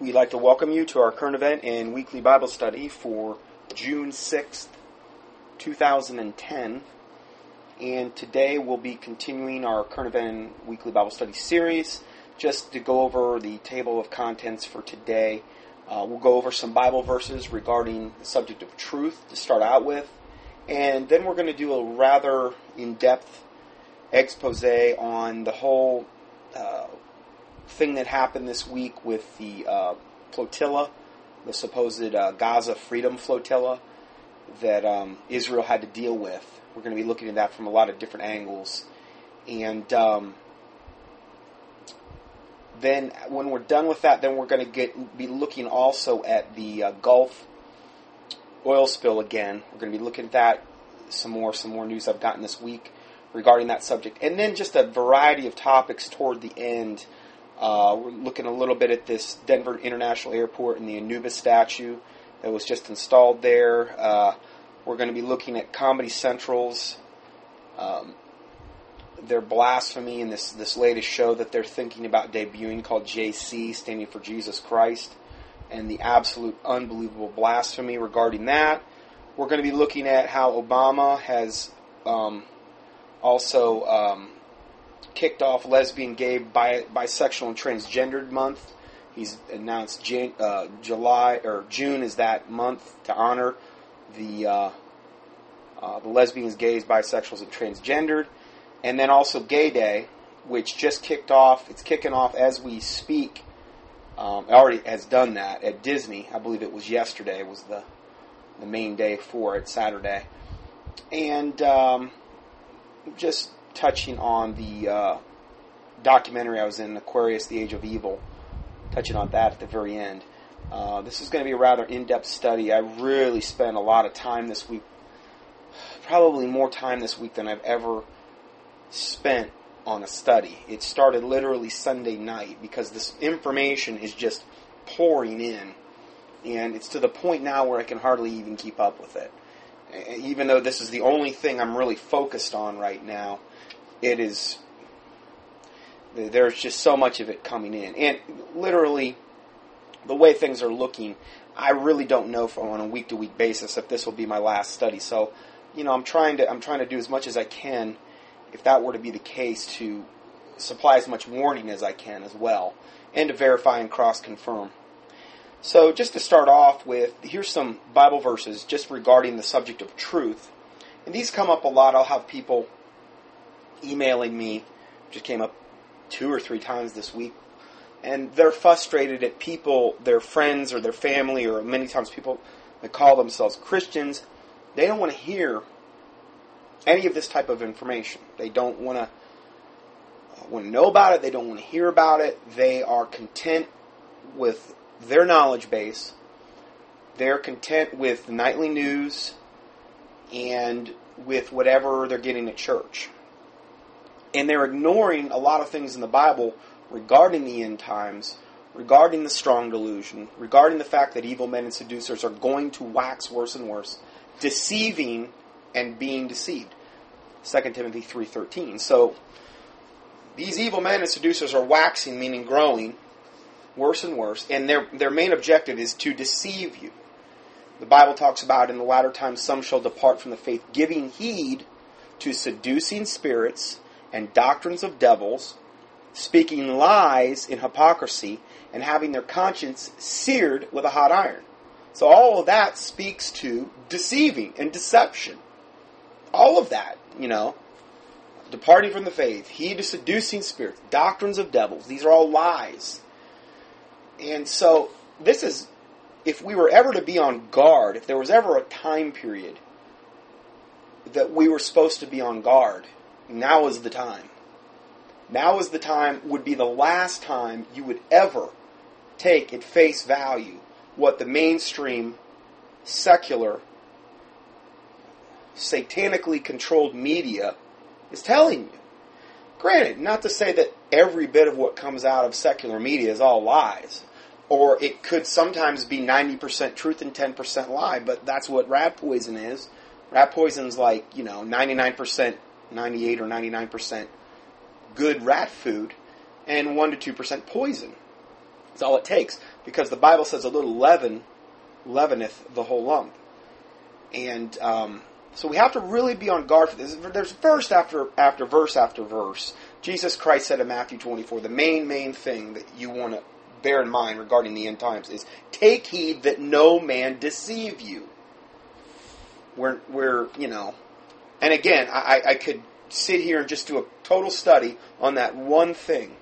We'd like to welcome you to our current event and weekly Bible study for June 6th, 2010. And today we'll be continuing our current event and weekly Bible study series. Just to go over the table of contents for today, uh, we'll go over some Bible verses regarding the subject of truth to start out with. And then we're going to do a rather in depth expose on the whole uh, thing that happened this week with the uh, flotilla, the supposed uh, Gaza Freedom Flotilla that um, Israel had to deal with. We're going to be looking at that from a lot of different angles. And um, then when we're done with that, then we're going to get be looking also at the uh, Gulf oil spill again. We're going to be looking at that some more, some more news I've gotten this week regarding that subject, and then just a variety of topics toward the end uh, we're looking a little bit at this Denver International Airport and the Anubis statue that was just installed there. Uh, we're going to be looking at Comedy Central's um, their blasphemy in this this latest show that they're thinking about debuting called JC, standing for Jesus Christ, and the absolute unbelievable blasphemy regarding that. We're going to be looking at how Obama has um, also um, kicked off Lesbian, Gay, Bi- Bisexual, and Transgendered Month. He's announced Jan- uh, July or June is that month to honor the uh, uh, the lesbians, gays, bisexuals, and transgendered, and then also Gay Day, which just kicked off. It's kicking off as we speak. Um, already has done that at Disney. I believe it was yesterday was the the main day for it, Saturday, and um, just touching on the uh, documentary I was in, Aquarius: The Age of Evil, touching on that at the very end. Uh, this is going to be a rather in-depth study. I really spent a lot of time this week, probably more time this week than I've ever spent on a study. It started literally Sunday night because this information is just pouring in, and it's to the point now where I can hardly even keep up with it. Even though this is the only thing I'm really focused on right now, it is there's just so much of it coming in, and literally the way things are looking, I really don't know on a week to week basis if this will be my last study. So, you know, I'm trying to I'm trying to do as much as I can, if that were to be the case, to supply as much warning as I can as well, and to verify and cross confirm. So, just to start off with, here's some Bible verses just regarding the subject of truth. And these come up a lot. I'll have people emailing me, just came up two or three times this week, and they're frustrated at people, their friends or their family, or many times people that call themselves Christians. They don't want to hear any of this type of information. They don't want to uh, want to know about it. They don't want to hear about it. They are content with their knowledge base. They're content with nightly news and with whatever they're getting at church. And they're ignoring a lot of things in the Bible regarding the end times, regarding the strong delusion, regarding the fact that evil men and seducers are going to wax worse and worse, deceiving and being deceived. 2 Timothy 3:13. So these evil men and seducers are waxing meaning growing worse and worse, and their their main objective is to deceive you. The Bible talks about in the latter times some shall depart from the faith, giving heed to seducing spirits and doctrines of devils, speaking lies in hypocrisy, and having their conscience seared with a hot iron. So all of that speaks to deceiving and deception. All of that, you know, departing from the faith, he to seducing spirits, doctrines of devils, these are all lies. And so this is, if we were ever to be on guard, if there was ever a time period that we were supposed to be on guard, now is the time. Now is the time, would be the last time you would ever take at face value what the mainstream, secular, satanically controlled media is telling you. Granted, not to say that every bit of what comes out of secular media is all lies, or it could sometimes be 90% truth and 10% lie, but that's what rat poison is. Rat poison's like, you know, 99% 98 or 99% good rat food and 1 to 2% poison. That's all it takes. Because the Bible says a little leaven leaveneth the whole lump. And um, so we have to really be on guard for this. There's verse after after verse after verse. Jesus Christ said in Matthew 24, the main, main thing that you want to bear in mind regarding the end times is take heed that no man deceive you. We're, we're you know, and again, I, I could sit here and just do a total study on that one thing.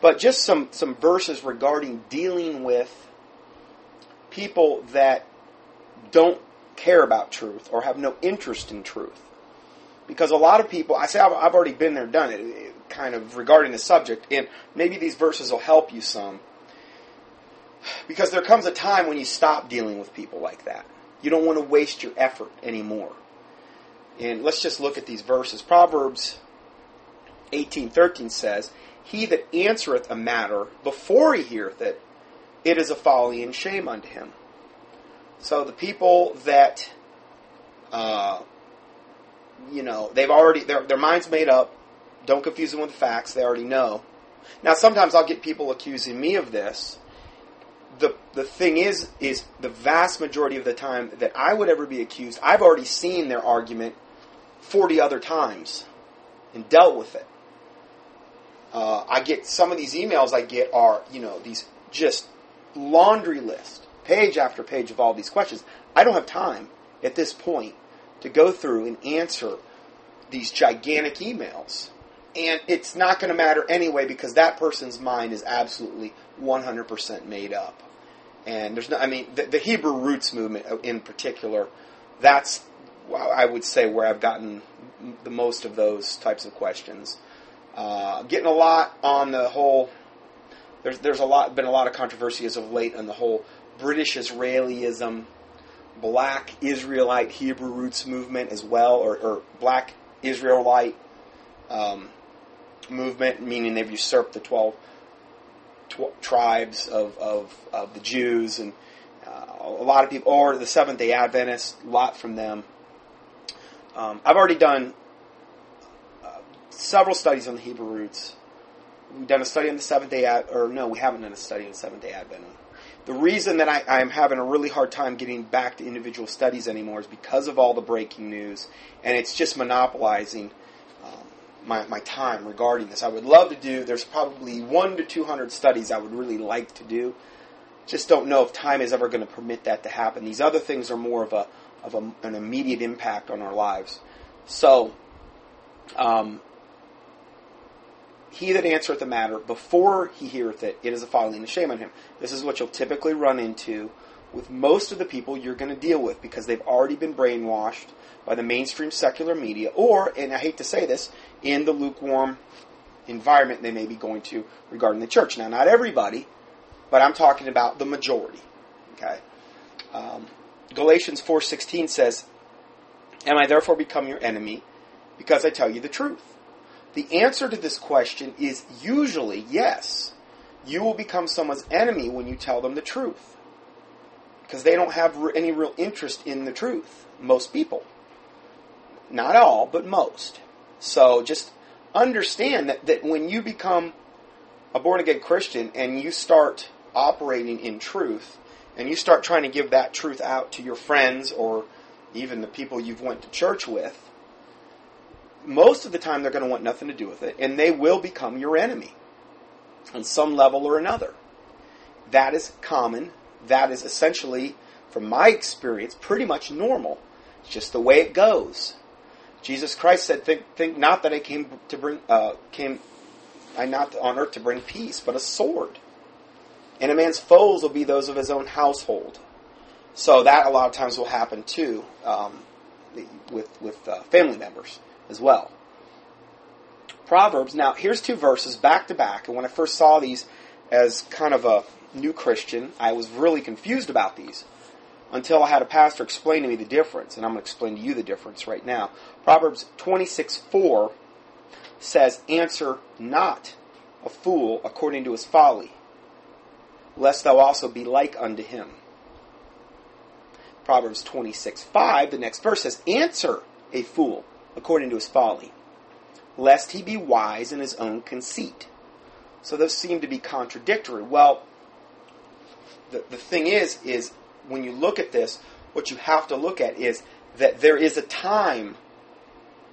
But just some, some verses regarding dealing with people that don't care about truth or have no interest in truth. Because a lot of people, I say I've, I've already been there, done it, kind of regarding the subject, and maybe these verses will help you some. Because there comes a time when you stop dealing with people like that. You don't want to waste your effort anymore. And let's just look at these verses. Proverbs 18:13 says, "He that answereth a matter before he heareth it, it is a folly and shame unto him." So the people that, uh, you know, they've already their their minds made up. Don't confuse them with facts; they already know. Now, sometimes I'll get people accusing me of this. The the thing is, is the vast majority of the time that I would ever be accused, I've already seen their argument forty other times and dealt with it. Uh, I get some of these emails I get are you know these just laundry list page after page of all these questions. I don't have time at this point to go through and answer these gigantic emails. And it's not going to matter anyway because that person's mind is absolutely 100% made up. And there's no, I mean, the, the Hebrew roots movement in particular, that's, I would say, where I've gotten the most of those types of questions. Uh, getting a lot on the whole. There's there's a lot been a lot of controversy as of late on the whole British Israelism, black Israelite Hebrew roots movement as well, or, or black Israelite um, movement, meaning they've usurped the 12 tw- tribes of, of, of, the Jews, and uh, a lot of people, or the Seventh day Adventists, a lot from them. Um, I've already done uh, several studies on the Hebrew roots. We've done a study on the Seventh day, Ad- or no, we haven't done a study on the Seventh day Advent the reason that I, am having a really hard time getting back to individual studies anymore is because of all the breaking news, and it's just monopolizing um, my, my time regarding this. I would love to do, there's probably one to 200 studies I would really like to do. Just don't know if time is ever going to permit that to happen. These other things are more of a of a, an immediate impact on our lives. So, um, he that answereth the matter before he heareth it, it is a folly and a shame on him. This is what you'll typically run into with most of the people you're going to deal with because they've already been brainwashed by the mainstream secular media, or, and I hate to say this, in the lukewarm environment they may be going to regarding the church. Now, not everybody, but I'm talking about the majority. Okay, um, Galatians four sixteen says, "Am I therefore become your enemy because I tell you the truth?" The answer to this question is usually yes. You will become someone's enemy when you tell them the truth. Because they don't have any real interest in the truth. Most people. Not all, but most. So just understand that, that when you become a born again Christian and you start operating in truth, and you start trying to give that truth out to your friends or even the people you've went to church with, most of the time they're going to want nothing to do with it, and they will become your enemy on some level or another. That is common. That is essentially, from my experience, pretty much normal. It's just the way it goes. Jesus Christ said, "Think, think not that I came to bring, uh, came, I not on earth to bring peace, but a sword. And a man's foes will be those of his own household." So that a lot of times will happen too um, with with uh, family members as well. Proverbs, now here's two verses back to back, and when I first saw these as kind of a new Christian, I was really confused about these until I had a pastor explain to me the difference, and I'm going to explain to you the difference right now. Proverbs 26 4 says, Answer not a fool according to his folly, lest thou also be like unto him. Proverbs 26 5, the next verse says, Answer a fool according to his folly, lest he be wise in his own conceit. So those seem to be contradictory. Well, the, the thing is, is when you look at this, what you have to look at is that there is a time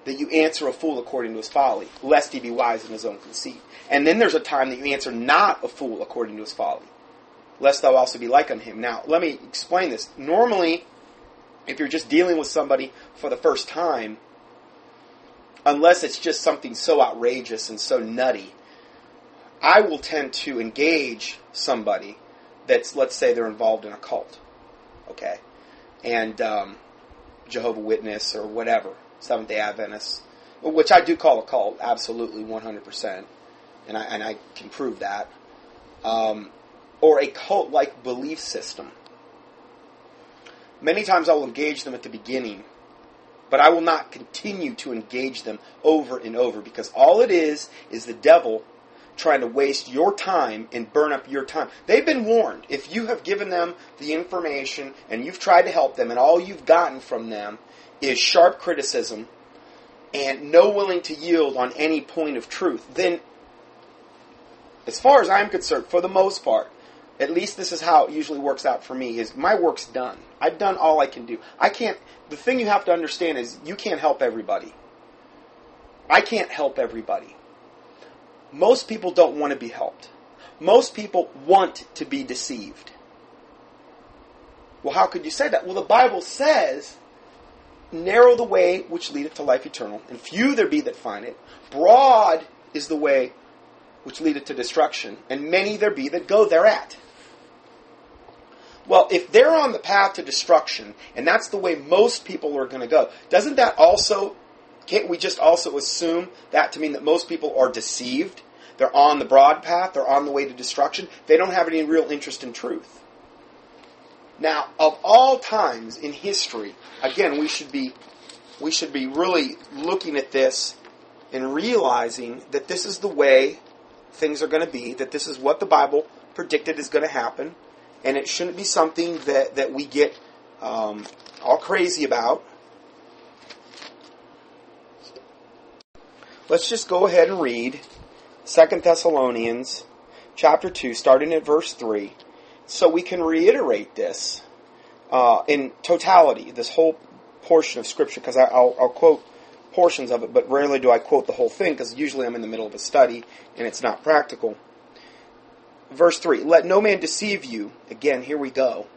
that you answer a fool according to his folly, lest he be wise in his own conceit. And then there's a time that you answer not a fool according to his folly, lest thou also be like unto him. Now, let me explain this. Normally, if you're just dealing with somebody for the first time, unless it's just something so outrageous and so nutty, I will tend to engage somebody that's, let's say, they're involved in a cult, okay, and um, Jehovah Witness or whatever, Seventh Day Adventists, which I do call a cult, absolutely, one hundred percent, and I and I can prove that, um, or a cult-like belief system. Many times I will engage them at the beginning, but I will not continue to engage them over and over because all it is is the devil trying to waste your time and burn up your time. They've been warned. If you have given them the information and you've tried to help them and all you've gotten from them is sharp criticism and no willing to yield on any point of truth, then as far as I'm concerned, for the most part, at least this is how it usually works out for me is my work's done. I've done all I can do. I can't the thing you have to understand is you can't help everybody. I can't help everybody. Most people don't want to be helped. Most people want to be deceived. Well, how could you say that? Well, the Bible says, narrow the way which leadeth to life eternal, and few there be that find it. Broad is the way which leadeth to destruction, and many there be that go thereat. Well, if they're on the path to destruction, and that's the way most people are going to go, doesn't that also, can't we just also assume that to mean that most people are deceived? They're on the broad path, they're on the way to destruction, they don't have any real interest in truth. Now, of all times in history, again, we should be, we should be really looking at this and realizing that this is the way things are going to be, that this is what the Bible predicted is going to happen, and it shouldn't be something that, that we get um, all crazy about. Let's just go ahead and read Second Thessalonians chapter 2, starting at verse 3, so we can reiterate this uh, in totality, this whole portion of Scripture, because I'll, I'll quote portions of it, but rarely do I quote the whole thing, because usually I'm in the middle of a study and it's not practical. Verse 3 Let no man deceive you. Again, here we go.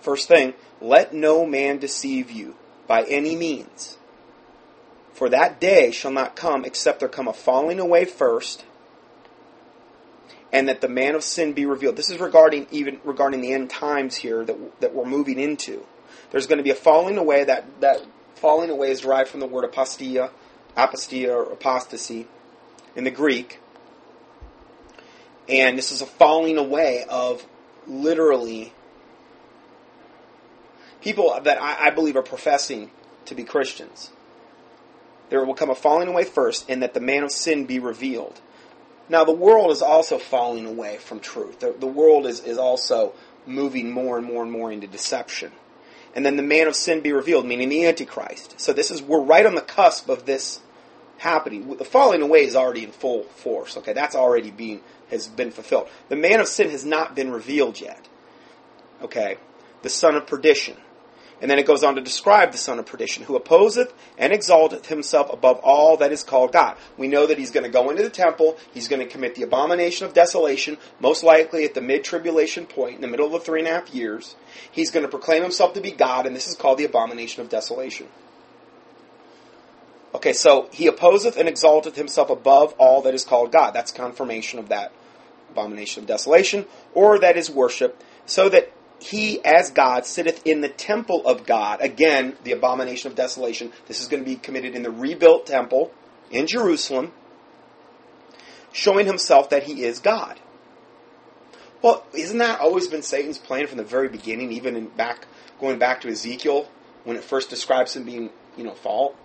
First thing, let no man deceive you by any means. For that day shall not come except there come a falling away first, and that the man of sin be revealed. This is regarding even regarding the end times here that that we're moving into. There's going to be a falling away. That that falling away is derived from the word apostia, apostia or apostasy in the Greek, and this is a falling away of literally people that I, I believe are professing to be Christians. There will come a falling away first, and that the man of sin be revealed. Now, the world is also falling away from truth. The, the world is, is also moving more and more and more into deception. And then the man of sin be revealed, meaning the Antichrist. So this is, we're right on the cusp of this happening. The falling away is already in full force. Okay, that's already being has been fulfilled. The man of sin has not been revealed yet. Okay, the son of perdition. And then it goes on to describe the son of perdition, who opposeth and exalteth himself above all that is called God. We know that he's going to go into the temple, he's going to commit the abomination of desolation, most likely at the mid tribulation point, in the middle of the three and a half years. He's going to proclaim himself to be God, and this is called the abomination of desolation. Okay, so he opposeth and exalteth himself above all that is called God. That's confirmation of that abomination of desolation, or that is worship, so that he, as God, sitteth in the temple of God. Again, the abomination of desolation. This is going to be committed in the rebuilt temple in Jerusalem, showing himself that he is God. Well, isn't that always been Satan's plan from the very beginning, even in back going back to Ezekiel when it first describes him being, you know, fall,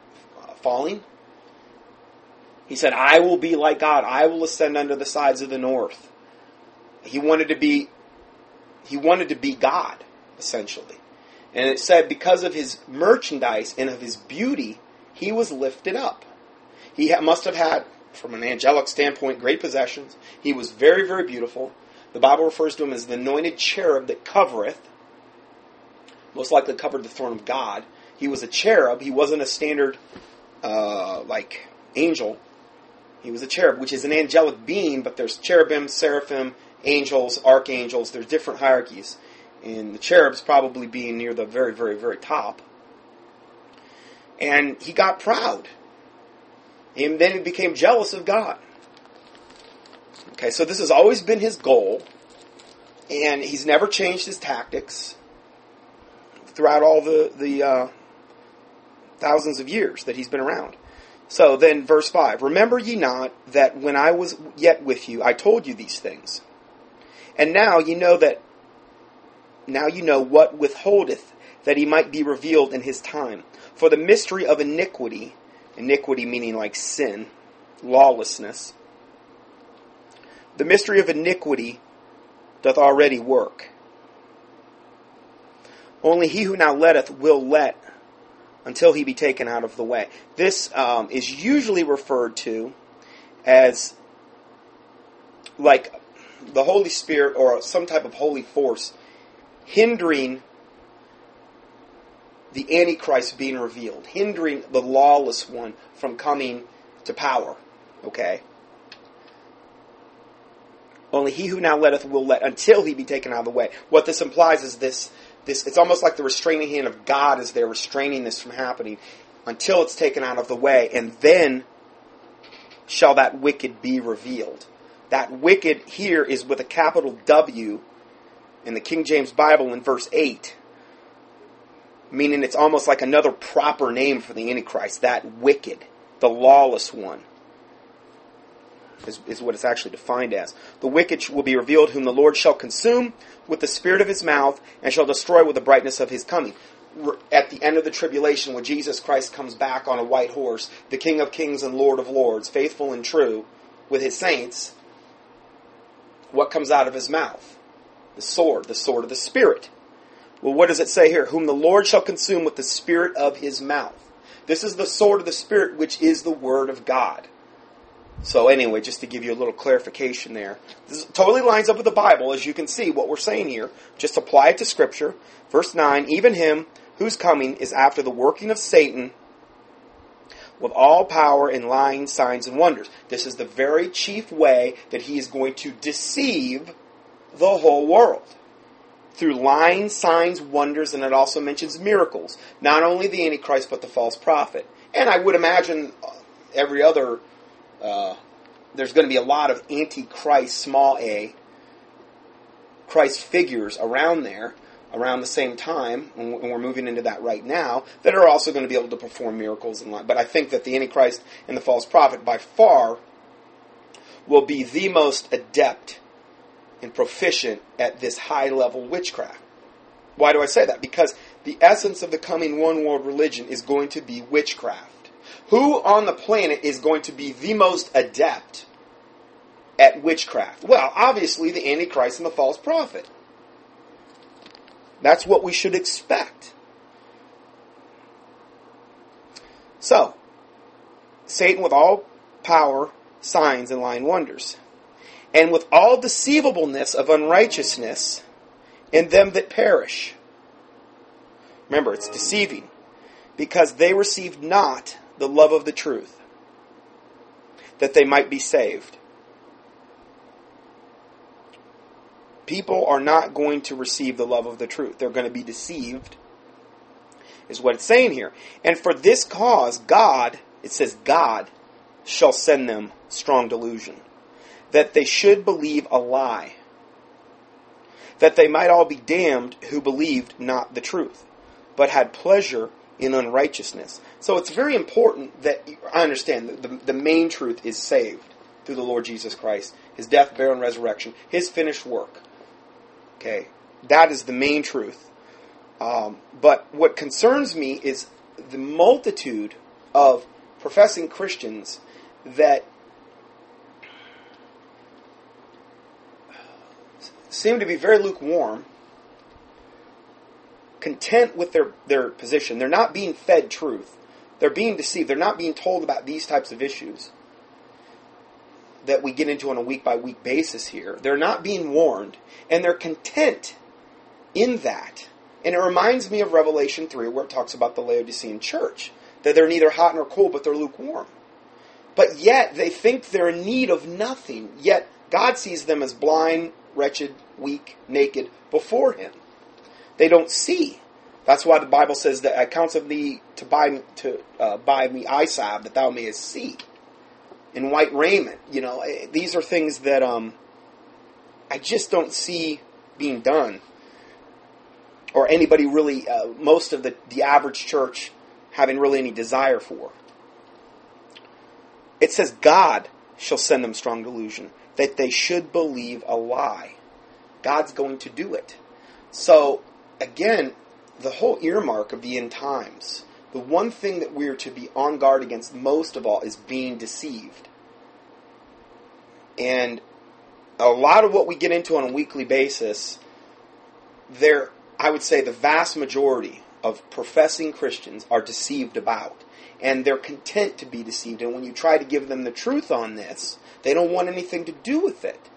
falling? He said, "I will be like God. I will ascend unto the sides of the north." He wanted to be he wanted to be God, essentially. And it said because of his merchandise and of his beauty, he was lifted up. He must have had, from an angelic standpoint, great possessions. He was very, very beautiful. The Bible refers to him as the anointed cherub that covereth. Most likely covered the throne of God. He was a cherub. He wasn't a standard, uh, like, angel. He was a cherub, which is an angelic being, but there's cherubim, seraphim, angels, archangels. There's different hierarchies. And the cherubs probably being near the very, very, very top. And he got proud. And then he became jealous of God. Okay, so this has always been his goal, and he's never changed his tactics throughout all the the uh, thousands of years that he's been around. So then, verse five: Remember ye not that when I was yet with you, I told you these things, and now you know that. Now you know what withholdeth that he might be revealed in his time. For the mystery of iniquity, iniquity meaning like sin, lawlessness the mystery of iniquity doth already work. Only he who now letteth will let until he be taken out of the way. This um, is usually referred to as like the Holy Spirit or some type of holy force hindering the Antichrist being revealed, hindering the lawless one from coming to power. Okay? Only he who now letteth will let until he be taken out of the way. What this implies is this, this it's almost like the restraining hand of God is there restraining this from happening until it's taken out of the way, and then shall that wicked be revealed. That wicked here is with a capital W in the King James Bible in verse 8, meaning it's almost like another proper name for the Antichrist, that wicked, the lawless one is, is what it's actually defined as. The wicked will be revealed, whom the Lord shall consume with the spirit of his mouth, and shall destroy with the brightness of his coming. At the end of the tribulation, when Jesus Christ comes back on a white horse, the King of kings and Lord of lords, faithful and true, with his saints, what comes out of his mouth? The sword, the sword of the Spirit. Well, what does it say here? Whom the Lord shall consume with the spirit of his mouth. This is the sword of the Spirit, which is the Word of God. So anyway, just to give you a little clarification there. This totally lines up with the Bible, as you can see what we're saying here. Just apply it to Scripture. Verse 9, even him whose coming is after the working of Satan with all power and lying signs and wonders. This is the very chief way that he is going to deceive the whole world. Through lying signs, wonders, and it also mentions miracles. Not only the Antichrist, but the false prophet. And I would imagine every other uh, there's going to be a lot of antichrist, small a, Christ figures around there around the same time, and we're moving into that right now, that are also going to be able to perform miracles and But I think that the Antichrist and the false prophet, by far, will be the most adept and proficient at this high level witchcraft. Why do I say that? Because the essence of the coming one world religion is going to be witchcraft. Who on the planet is going to be the most adept at witchcraft? Well, obviously the Antichrist and the false prophet. That's what we should expect. So, Satan with all power, signs, and lying wonders, and with all deceivableness of unrighteousness in them that perish. Remember, it's deceiving, because they received not the love of the truth, that they might be saved. People are not going to receive the love of the truth. They're going to be deceived, is what it's saying here. And for this cause, God, it says, God shall send them strong delusion, that they should believe a lie, that they might all be damned who believed not the truth, but had pleasure in unrighteousness. So it's very important that I understand that the, the main truth is saved through the Lord Jesus Christ, His death, burial, and resurrection, His finished work. Okay, that is the main truth. Um, but what concerns me is the multitude of professing Christians that seem to be very lukewarm content with their, their position. They're not being fed truth. They're being deceived. They're not being told about these types of issues. that we get into on a week by week basis here. They're not being warned, and they're content in that. And it reminds me of Revelation 3, where it talks about the Laodicean church that they're neither hot nor cold, but they're lukewarm. But yet, they think they're in need of nothing. Yet, God sees them as blind, wretched, weak, naked before Him. They don't see. That's why the Bible says that accounts of thee to buy to uh, buy me eye that thou mayest see. In white raiment, you know, eh, these are things that um, I just don't see being done, or anybody really, uh, most of the the average church having really any desire for. It says God shall send them strong delusion that they should believe a lie. God's going to do it. So again, the whole earmark of the end times, the one thing that we're to be on guard against most of all is being deceived. And a lot of what we get into on a weekly basis, there, I would say the vast majority of professing Christians are deceived about. And they're content to be deceived. And when you try to give them the truth on this, they don't want anything to do with it.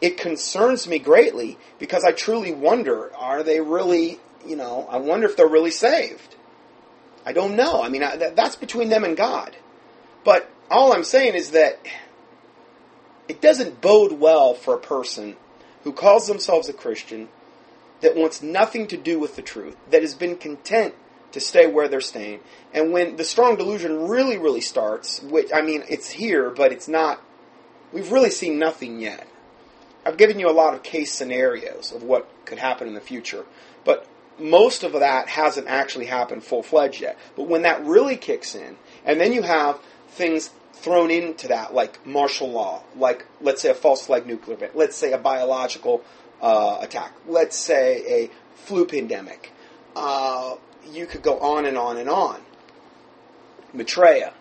It concerns me greatly because I truly wonder are they really you know, I wonder if they're really saved. I don't know. I mean, I, that's between them and God. But all I'm saying is that it doesn't bode well for a person who calls themselves a Christian that wants nothing to do with the truth, that has been content to stay where they're staying. And when the strong delusion really, really starts, which, I mean, it's here, but it's not, we've really seen nothing yet. I've given you a lot of case scenarios of what could happen in the future. But most of that hasn't actually happened full fledged yet. But when that really kicks in, and then you have things thrown into that, like martial law, like let's say a false flag nuclear event, let's say a biological uh, attack, let's say a flu pandemic. Uh, you could go on and on and on. Maitreya,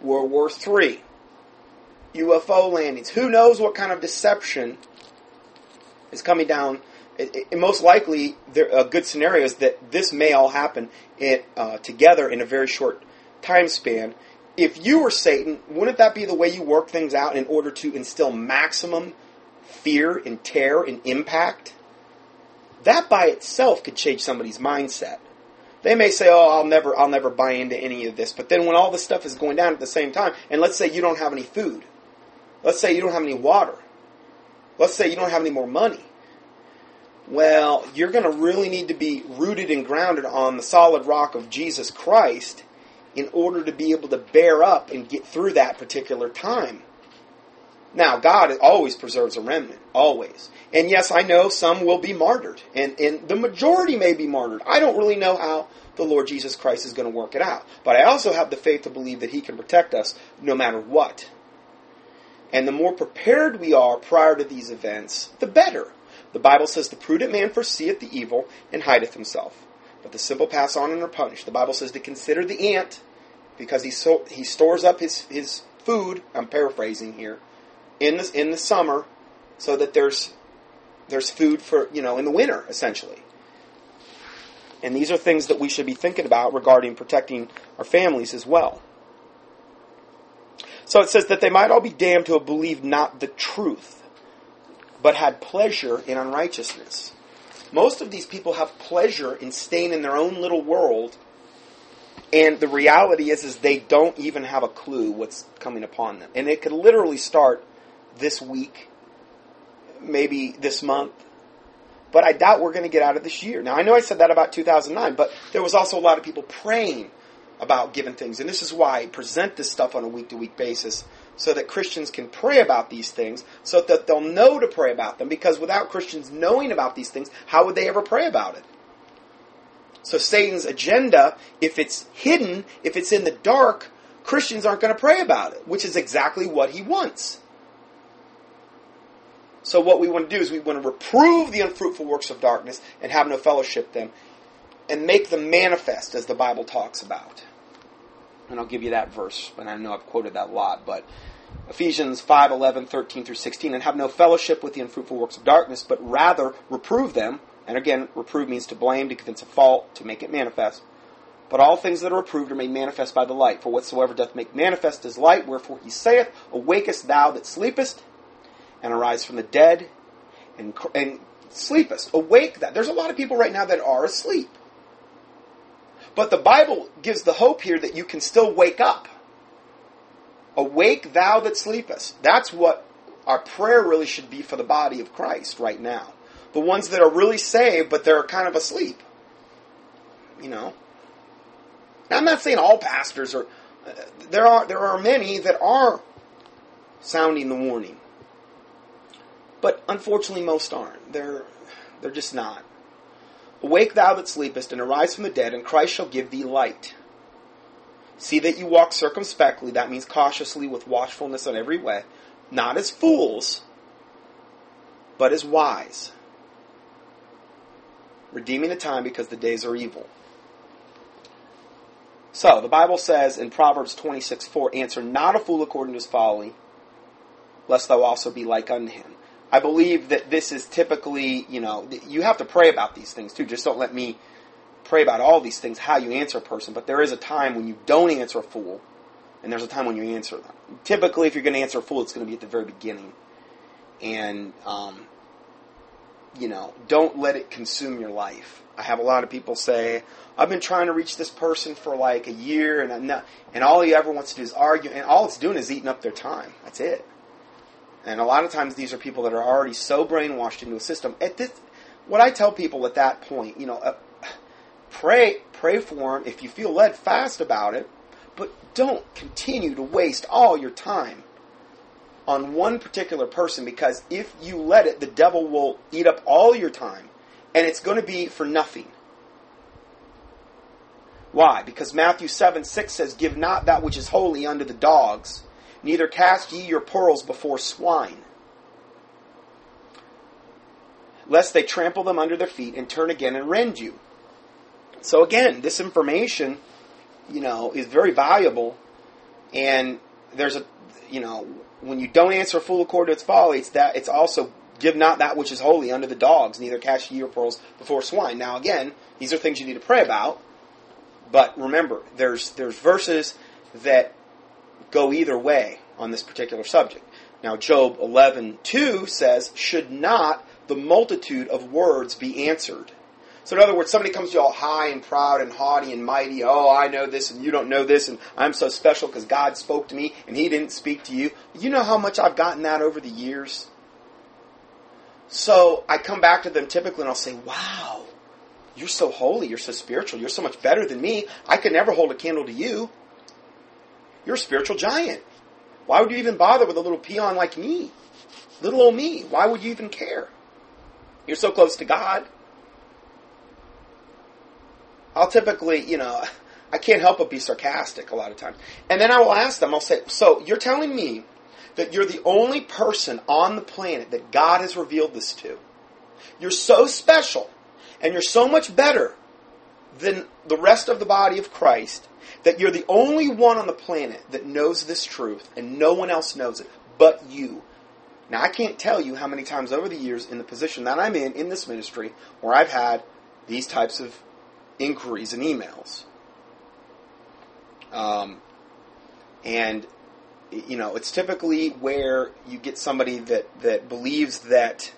World War III, UFO landings. Who knows what kind of deception is coming down it, it, most likely, there, a good scenario is that this may all happen in, uh, together in a very short time span. If you were Satan, wouldn't that be the way you work things out in order to instill maximum fear and terror and impact? That by itself could change somebody's mindset. They may say, "Oh, I'll never, I'll never buy into any of this." But then, when all this stuff is going down at the same time, and let's say you don't have any food, let's say you don't have any water, let's say you don't have any more money, well, you're going to really need to be rooted and grounded on the solid rock of Jesus Christ in order to be able to bear up and get through that particular time. Now, God always preserves a remnant, always. And yes, I know some will be martyred, and, and the majority may be martyred. I don't really know how the Lord Jesus Christ is going to work it out. But I also have the faith to believe that He can protect us no matter what. And the more prepared we are prior to these events, the better. The Bible says, The prudent man foreseeth the evil and hideth himself. But the simple pass on and are punished. The Bible says to consider the ant because he, so, he stores up his, his food, I'm paraphrasing here, in the, in the summer so that there's, there's food for, you know, in the winter, essentially. And these are things that we should be thinking about regarding protecting our families as well. So it says that they might all be damned who have believed not the truth but had pleasure in unrighteousness. Most of these people have pleasure in staying in their own little world, and the reality is, is they don't even have a clue what's coming upon them. And it could literally start this week, maybe this month, but I doubt we're going to get out of this year. Now, I know I said that about 2009, but there was also a lot of people praying about given things. And this is why I present this stuff on a week to week basis so that Christians can pray about these things, so that they'll know to pray about them. Because without Christians knowing about these things, how would they ever pray about it? So Satan's agenda, if it's hidden, if it's in the dark, Christians aren't going to pray about it, which is exactly what he wants. So what we want to do is we want to reprove the unfruitful works of darkness and have no fellowship with them and make them manifest as the Bible talks about. And I'll give you that verse, and I know I've quoted that a lot, but Ephesians 5, 11, 13 through 16, and have no fellowship with the unfruitful works of darkness, but rather reprove them. And again, reprove means to blame, to convince a fault, to make it manifest. But all things that are approved are made manifest by the light. For whatsoever doth make manifest is light, wherefore he saith, Awakest thou that sleepest, and arise from the dead, and, and sleepest. Awake that. There's a lot of people right now that are asleep. But the Bible gives the hope here that you can still wake up. Awake thou that sleepest. That's what our prayer really should be for the body of Christ right now. The ones that are really saved, but they're kind of asleep. You know. Now, I'm not saying all pastors are. There are there are many that are sounding the warning, but unfortunately, most aren't. They're they're just not. Awake, thou that sleepest, and arise from the dead, and Christ shall give thee light. See that you walk circumspectly, that means cautiously with watchfulness on every way, not as fools, but as wise, redeeming the time because the days are evil. So, the Bible says in Proverbs 26 4, answer not a fool according to his folly, lest thou also be like unto him. I believe that this is typically, you know, you have to pray about these things too. Just don't let me pray about all these things, how you answer a person. But there is a time when you don't answer a fool, and there's a time when you answer them. Typically, if you're going to answer a fool, it's going to be at the very beginning. And, um, you know, don't let it consume your life. I have a lot of people say, I've been trying to reach this person for like a year, and not, and all he ever wants to do is argue, and all it's doing is eating up their time. That's it. And a lot of times these are people that are already so brainwashed into a system. At this, what I tell people at that point, you know, uh, pray pray for them if you feel led, fast about it, but don't continue to waste all your time on one particular person because if you let it, the devil will eat up all your time, and it's going to be for nothing. Why? Because Matthew 7 6 says, Give not that which is holy unto the dogs, Neither cast ye your pearls before swine, lest they trample them under their feet and turn again and rend you. So again, this information, you know, is very valuable, and there's a, you know, when you don't answer a fool according to its folly, it's that it's also give not that which is holy unto the dogs, neither cast ye your pearls before swine. Now again, these are things you need to pray about, but remember, there's there's verses that go either way on this particular subject. Now, Job 11:2 says, "Should not the multitude of words be answered?" So, in other words, somebody comes to you all high and proud and haughty and mighty. Oh, I know this and you don't know this, and I'm so special because God spoke to me and He didn't speak to you. You know how much I've gotten that over the years? So, I come back to them typically and I'll say, Wow, you're so holy, you're so spiritual, you're so much better than me. I could never hold a candle to you. You're a spiritual giant. Why would you even bother with a little peon like me? Little old me. Why would you even care? You're so close to God. I'll typically, you know, I can't help but be sarcastic a lot of times. And then I will ask them, I'll say, so you're telling me that you're the only person on the planet that God has revealed this to. You're so special and you're so much better than the rest of the body of Christ that you're the only one on the planet that knows this truth and no one else knows it but you. Now, I can't tell you how many times over the years in the position that I'm in in this ministry where I've had these types of inquiries and emails. Um, and, you know, it's typically where you get somebody that, that believes that,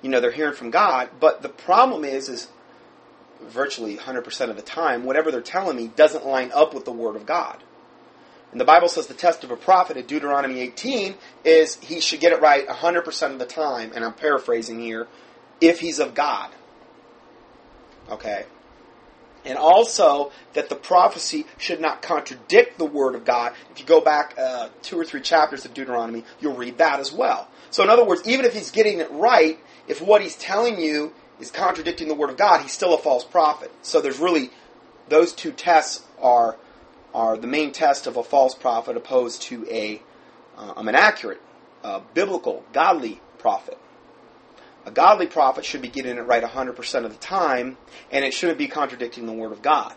you know, they're hearing from God, but the problem is, is virtually 100% of the time, whatever they're telling me doesn't line up with the Word of God. And the Bible says the test of a prophet at Deuteronomy 18 is he should get it right 100% of the time, and I'm paraphrasing here, if he's of God. Okay? And also that the prophecy should not contradict the Word of God. If you go back uh, two or three chapters of Deuteronomy, you'll read that as well. So, in other words, even if he's getting it right, if what he's telling you is contradicting the word of God, he's still a false prophet. So there's really those two tests are are the main test of a false prophet opposed to a an accurate, uh, biblical, godly prophet. A godly prophet should be getting it right 100% of the time, and it shouldn't be contradicting the word of God.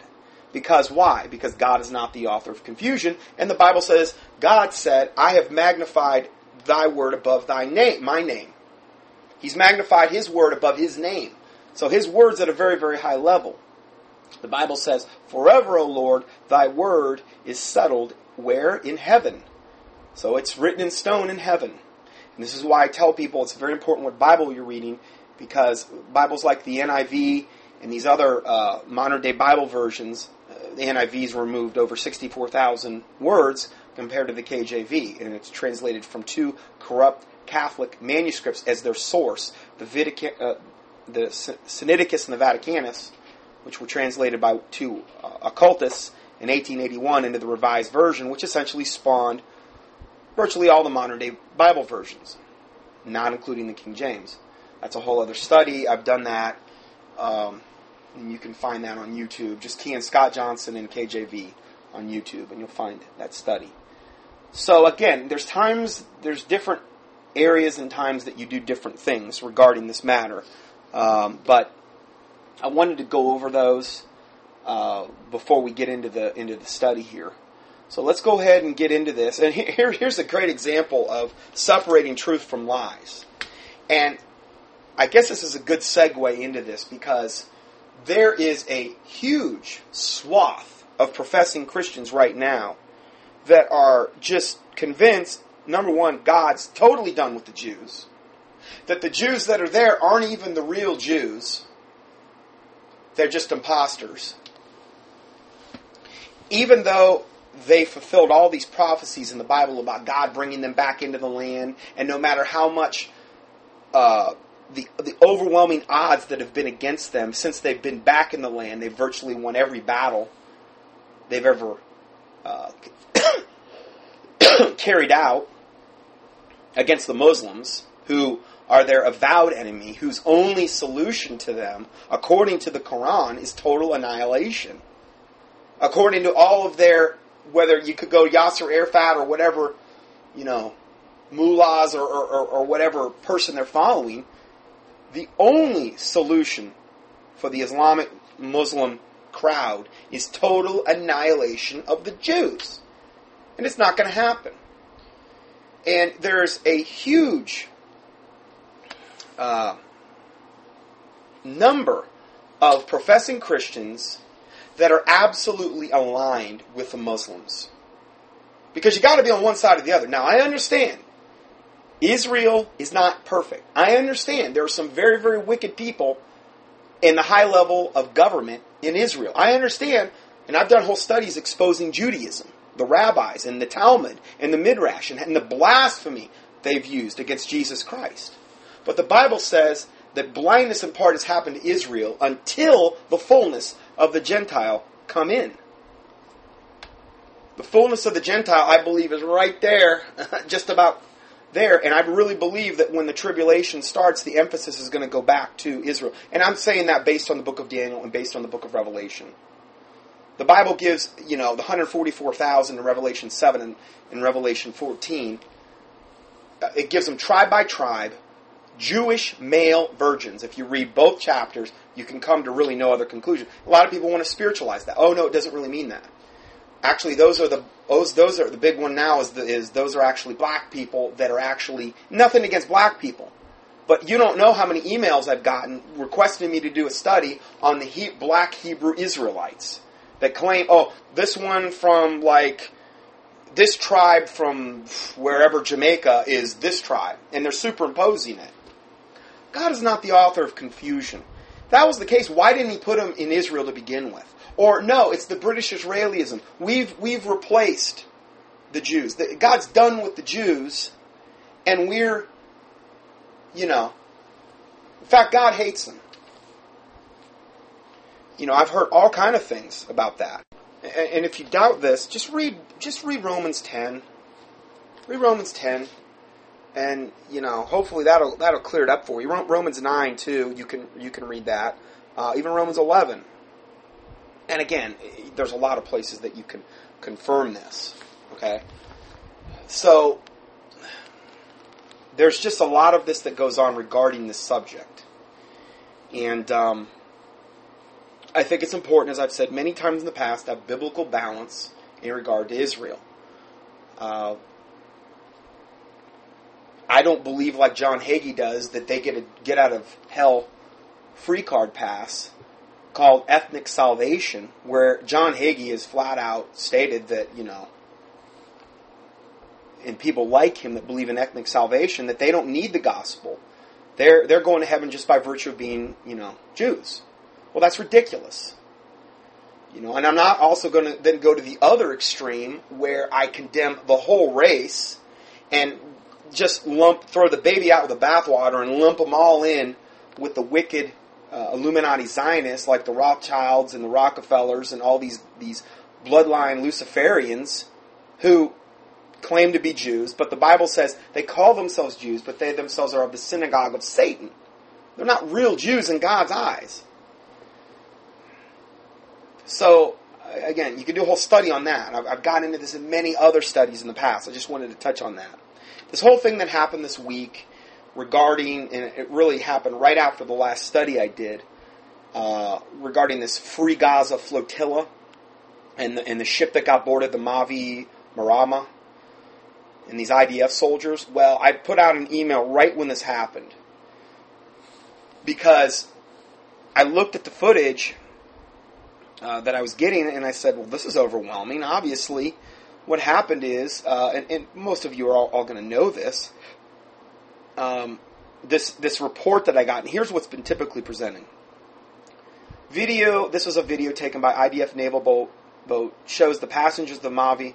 Because why? Because God is not the author of confusion, and the Bible says, God said, I have magnified thy word above thy name, my name. He's magnified his word above his name. So his word's at a very, very high level. The Bible says, Forever, O Lord, thy word is settled where? In heaven. So it's written in stone in heaven. And this is why I tell people it's very important what Bible you're reading, because Bibles like the NIV and these other uh, modern day Bible versions, uh, the NIV's removed over 64,000 words compared to the KJV, and it's translated from two corrupt Catholic manuscripts as their source, the, Vitica, uh, the Sinaiticus and the Vaticanus, which were translated by two uh, occultists in 1881 into the Revised Version, which essentially spawned virtually all the modern day Bible versions, not including the King James. That's a whole other study. I've done that. Um, and you can find that on YouTube. Just key in Scott Johnson and KJV on YouTube, and you'll find that study. So again, there's times, there's different areas and times that you do different things regarding this matter. Um, but I wanted to go over those uh, before we get into the into the study here. So let's go ahead and get into this. And here, here's a great example of separating truth from lies. And I guess this is a good segue into this because there is a huge swath of professing Christians right now that are just convinced number one, God's totally done with the Jews, that the Jews that are there aren't even the real Jews, they're just imposters. Even though they fulfilled all these prophecies in the Bible about God bringing them back into the land, and no matter how much uh, the the overwhelming odds that have been against them since they've been back in the land, they've virtually won every battle they've ever uh, carried out against the Muslims, who are their avowed enemy, whose only solution to them, according to the Quran, is total annihilation. According to all of their whether you could go Yasser Arafat or whatever, you know, mullahs or, or, or whatever person they're following, the only solution for the Islamic Muslim crowd is total annihilation of the Jews. And it's not going to happen. And there's a huge uh, number of professing Christians that are absolutely aligned with the Muslims. Because you got to be on one side or the other. Now, I understand. Israel is not perfect. I understand there are some very, very wicked people in the high level of government in Israel. I understand, and I've done whole studies exposing Judaism, the rabbis, and the Talmud, and the Midrash, and, and the blasphemy they've used against Jesus Christ. But the Bible says that blindness in part has happened to Israel until the fullness of the Gentile come in. The fullness of the Gentile, I believe, is right there, just about there. And I really believe that when the tribulation starts, the emphasis is going to go back to Israel. And I'm saying that based on the book of Daniel and based on the book of Revelation. The Bible gives, you know, the 144,000 in Revelation 7 and in Revelation 14. Uh, it gives them tribe by tribe, Jewish male virgins. If you read both chapters, you can come to really no other conclusion. A lot of people want to spiritualize that. Oh no, it doesn't really mean that. Actually, those are the those those are the big one now is the, is those are actually black people that are actually nothing against black people, but you don't know how many emails I've gotten requesting me to do a study on the he, black Hebrew Israelites that claim, oh, this one from like this tribe from wherever Jamaica is this tribe, and they're superimposing it. God is not the author of confusion. If that was the case, why didn't he put them in Israel to begin with? Or no, it's the British Israelism. We've we've replaced the Jews. God's done with the Jews, and we're, you know, in fact, God hates them. You know, I've heard all kind of things about that. And if you doubt this, just read just read Romans ten. Read Romans ten and you know hopefully that'll that'll clear it up for you. Romans nine too, you can you can read that. Uh, even Romans eleven, and again, there's a lot of places that you can confirm this. Okay, so there's just a lot of this that goes on regarding this subject, and um, I think it's important, as I've said many times in the past, to have biblical balance in regard to Israel. Uh, I don't believe, like John Hagee does, that they get a get out of hell free card pass called Ethnic Salvation, where John Hagee has flat out stated that, you know, and people like him that believe in ethnic salvation, that they don't need the gospel. They're, they're going to heaven just by virtue of being, you know, Jews. Well, that's ridiculous. You know, and I'm not also going to then go to the other extreme where I condemn the whole race and just lump, throw the baby out with the bathwater and lump them all in with the wicked uh, Illuminati Zionists like the Rothschilds and the Rockefellers and all these these bloodline Luciferians who claim to be Jews, but the Bible says they call themselves Jews, but they themselves are of the synagogue of Satan. They're not real Jews in God's eyes. So, again, you can do a whole study on that. I've, I've gotten into this in many other studies in the past. I just wanted to touch on that. This whole thing that happened this week regarding, and it really happened right after the last study I did, uh, regarding this Free Gaza flotilla and the, and the ship that got boarded, the Mavi Marama, and these IDF soldiers. Well, I put out an email right when this happened because I looked at the footage uh, that I was getting and I said, well, this is overwhelming. Obviously, what happened is, uh, and, and, most of you are all, all going to know this. Um, this this report that I got, and here's what's been typically presenting. Video. This was a video taken by IDF naval boat. Boat shows the passengers of the Mavi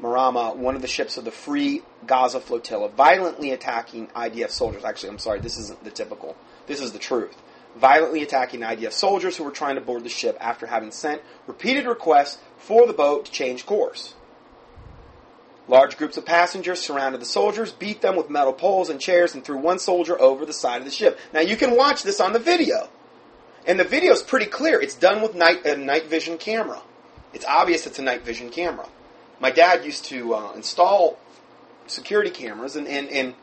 Marama, one of the ships of the Free Gaza flotilla, violently attacking IDF soldiers. Actually, I'm sorry, this isn't the typical. This is the truth. Violently attacking IDF soldiers who were trying to board the ship after having sent repeated requests for the boat to change course. Large groups of passengers surrounded the soldiers, beat them with metal poles and chairs, and threw one soldier over the side of the ship. Now you can watch this on the video. And the video is pretty clear. It's done with night, a night vision camera. It's obvious it's a night vision camera. My dad used to uh, install security cameras, and, and, and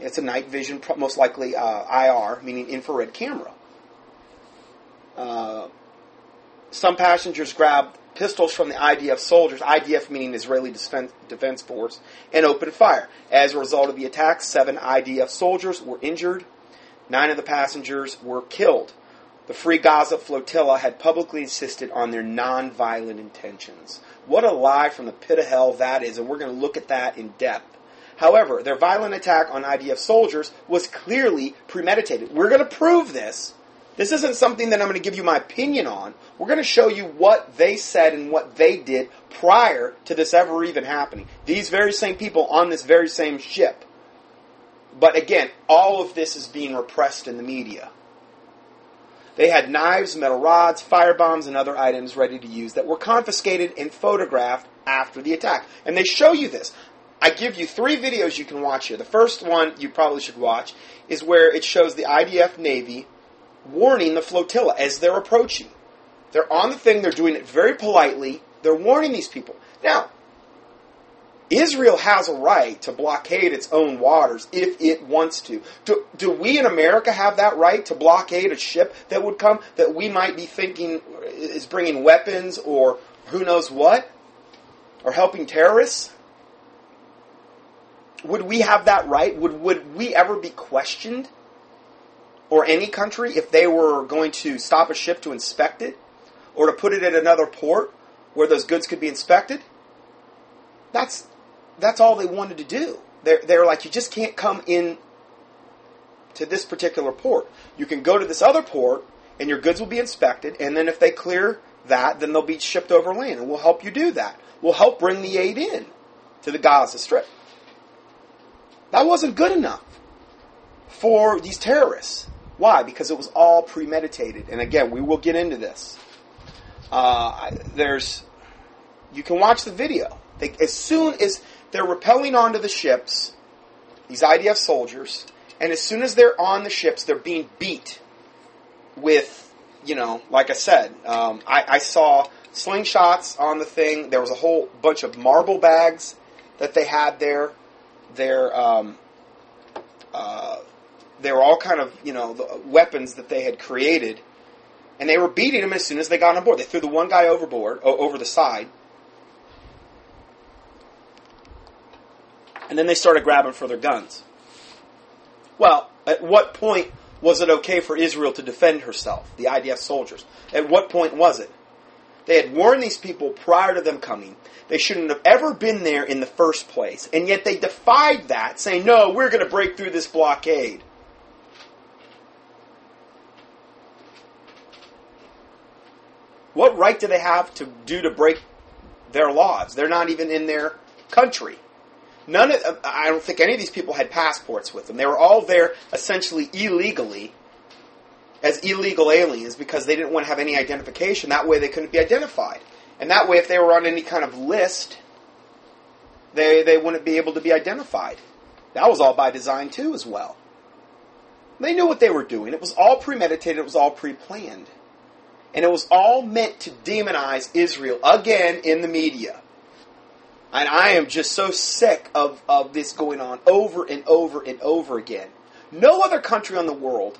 it's a night vision, most likely uh, IR, meaning infrared camera. Uh, some passengers grabbed pistols from the IDF soldiers, IDF meaning Israeli Defense, Defense Force, and opened fire. As a result of the attack, seven IDF soldiers were injured. Nine of the passengers were killed. The Free Gaza flotilla had publicly insisted on their nonviolent intentions. What a lie from the pit of hell that is, and we're going to look at that in depth. However, their violent attack on IDF soldiers was clearly premeditated. We're going to prove this. This isn't something that I'm going to give you my opinion on. We're going to show you what they said and what they did prior to this ever even happening. These very same people on this very same ship. But again, all of this is being repressed in the media. They had knives, metal rods, fire bombs, and other items ready to use that were confiscated and photographed after the attack. And they show you this. I give you three videos you can watch here. The first one you probably should watch is where it shows the IDF Navy warning the flotilla as they're approaching. They're on the thing, they're doing it very politely, they're warning these people. Now, Israel has a right to blockade its own waters if it wants to. Do, do, we in America have that right to blockade a ship that would come that we might be thinking is bringing weapons or who knows what? Or helping terrorists? Would we have that right? Would, would we ever be questioned? Or any country if they were going to stop a ship to inspect it? Or to put it at another port where those goods could be inspected? That's that's all they wanted to do. They're, they're like, you just can't come in to this particular port. You can go to this other port, and your goods will be inspected, and then if they clear that, then they'll be shipped over land, and we'll help you do that. We'll help bring the aid in to the Gaza Strip. That wasn't good enough for these terrorists. Why? Because it was all premeditated. And again, we will get into this. Uh, there's, you can watch the video. They, as soon as they're rappelling onto the ships, these IDF soldiers, and as soon as they're on the ships, they're being beat with, you know, like I said, um, I, I saw slingshots on the thing. There was a whole bunch of marble bags that they had there. They're, um, uh, they were all kind of, you know, weapons that they had created. And they were beating them as soon as they got on board. They threw the one guy overboard, over the side. And then they started grabbing for their guns. Well, at what point was it okay for Israel to defend herself, the IDF soldiers? At what point was it? They had warned these people prior to them coming. They shouldn't have ever been there in the first place. And yet they defied that, saying, no, we're going to break through this blockade. What right do they have to do to break their laws? They're not even in their country. None of, I don't think any of these people had passports with them. They were all there essentially illegally as illegal aliens because they didn't want to have any identification. That way they couldn't be identified. And that way if they were on any kind of list, they, they wouldn't be able to be identified. That was all by design too as well. They knew what they were doing. It was all premeditated, it was all pre-planned. And it was all meant to demonize Israel again in the media. And I am just so sick of, of this going on over and over and over again. No other country on the world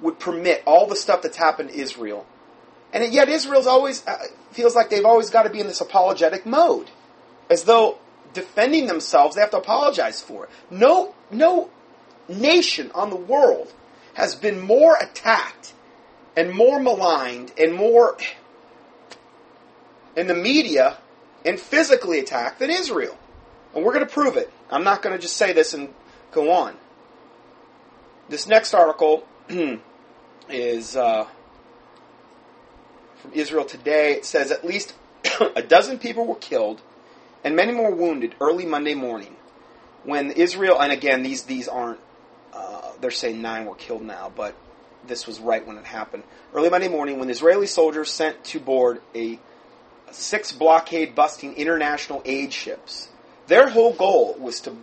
would permit all the stuff that's happened to Israel. And yet Israel's always uh, feels like they've always got to be in this apologetic mode. As though defending themselves, they have to apologize for it. No, no nation on the world has been more attacked and more maligned and more in the media and physically attacked than Israel. And we're going to prove it. I'm not going to just say this and go on. This next article is uh, from Israel Today. It says at least a dozen people were killed and many more wounded early Monday morning when Israel, and again, these, these aren't, uh, they're saying nine were killed now, but this was right when it happened. Early Monday morning, when Israeli soldiers sent to board a six blockade busting international aid ships. Their whole goal was to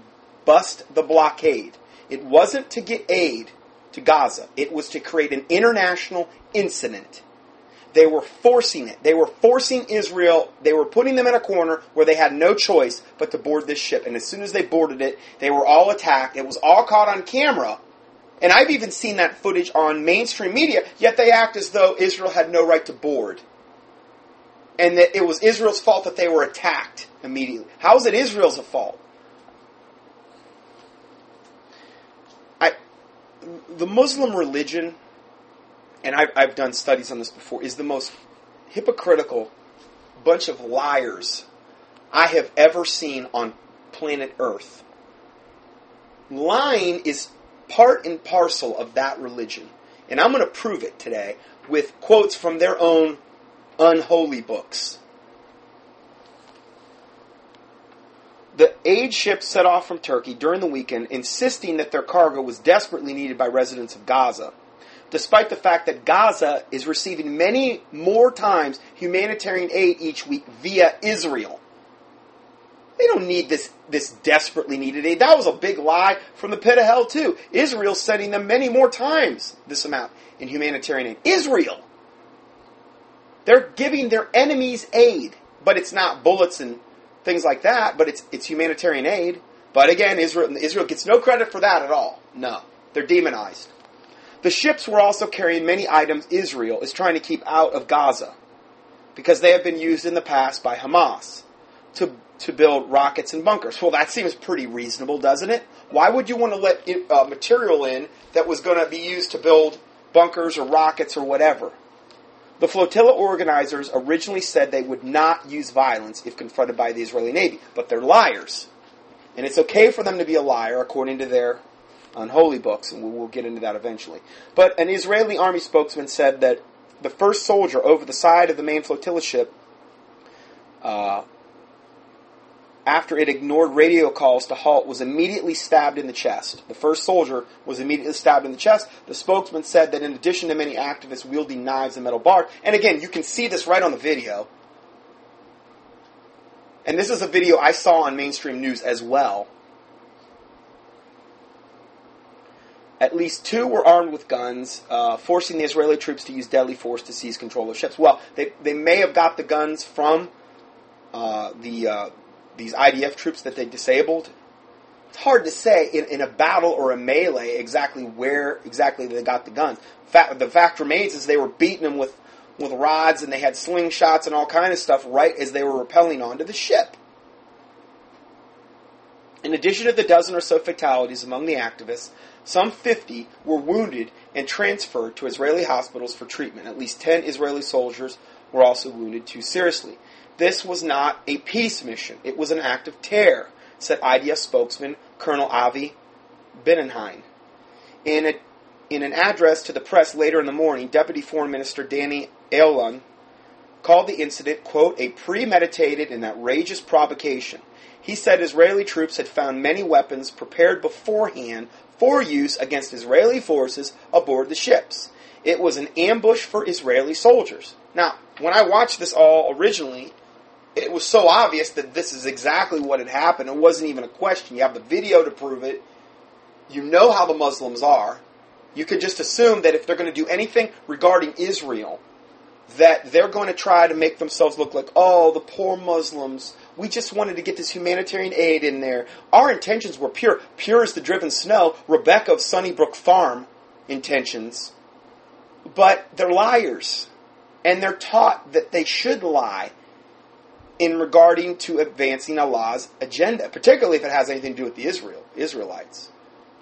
bust the blockade. It wasn't to get aid to Gaza, it was to create an international incident. They were forcing it. They were forcing Israel. They were putting them in a corner where they had no choice but to board this ship. And as soon as they boarded it, they were all attacked. It was all caught on camera and I've even seen that footage on mainstream media, yet they act as though Israel had no right to board. And that it was Israel's fault that they were attacked immediately. How is it Israel's fault? I, the Muslim religion, and I've, I've done studies on this before, is the most hypocritical bunch of liars I have ever seen on planet Earth. Lying is part and parcel of that religion. And I'm going to prove it today with quotes from their own unholy books. The aid ship set off from Turkey during the weekend, insisting that their cargo was desperately needed by residents of Gaza, despite the fact that Gaza is receiving many more times humanitarian aid each week via Israel. They don't need this, this desperately needed aid. That was a big lie from the pit of hell, too. Israel's sending them many more times this amount in humanitarian aid. Israel! They're giving their enemies aid, but it's not bullets and things like that, but it's, it's humanitarian aid. But again, Israel, Israel gets no credit for that at all. No. They're demonized. The ships were also carrying many items Israel is trying to keep out of Gaza because they have been used in the past by Hamas to to build rockets and bunkers. Well, that seems pretty reasonable, doesn't it? Why would you want to let uh, material in that was going to be used to build bunkers or rockets or whatever? The flotilla organizers originally said they would not use violence if confronted by the Israeli Navy, but they're liars. And it's okay for them to be a liar according to their unholy books, and we'll get into that eventually. But an Israeli army spokesman said that the first soldier over the side of the main flotilla ship uh, after it ignored radio calls to halt, was immediately stabbed in the chest. The first soldier was immediately stabbed in the chest. The spokesman said that in addition to many activists wielding knives and metal bars, and again, you can see this right on the video. And this is a video I saw on mainstream news as well. At least two were armed with guns, uh, forcing the Israeli troops to use deadly force to seize control of ships. Well, they, they may have got the guns from uh, the uh, these IDF troops that they disabled, it's hard to say in, in a battle or a melee exactly where exactly they got the guns. Fact, the fact remains is they were beating them with, with rods and they had slingshots and all kind of stuff right as they were rappelling onto the ship. In addition to the dozen or so fatalities among the activists, Some 50 were wounded and transferred to Israeli hospitals for treatment. At least 10 Israeli soldiers were also wounded too seriously. This was not a peace mission. It was an act of terror, said IDF spokesman Colonel Avi Binnenheim. In, a, in an address to the press later in the morning, Deputy Foreign Minister Danny Ayalon called the incident, quote, a premeditated and outrageous provocation. He said Israeli troops had found many weapons prepared beforehand for use against Israeli forces aboard the ships. It was an ambush for Israeli soldiers. Now, when I watched this all originally, it was so obvious that this is exactly what had happened. It wasn't even a question. You have the video to prove it. You know how the Muslims are. You could just assume that if they're going to do anything regarding Israel, that they're going to try to make themselves look like, oh, the poor Muslims. We just wanted to get this humanitarian aid in there. Our intentions were pure, pure as the driven snow. Rebecca of Sunnybrook Farm intentions. But they're liars. And they're taught that they should lie in regarding to advancing Allah's agenda, particularly if it has anything to do with the Israel Israelites.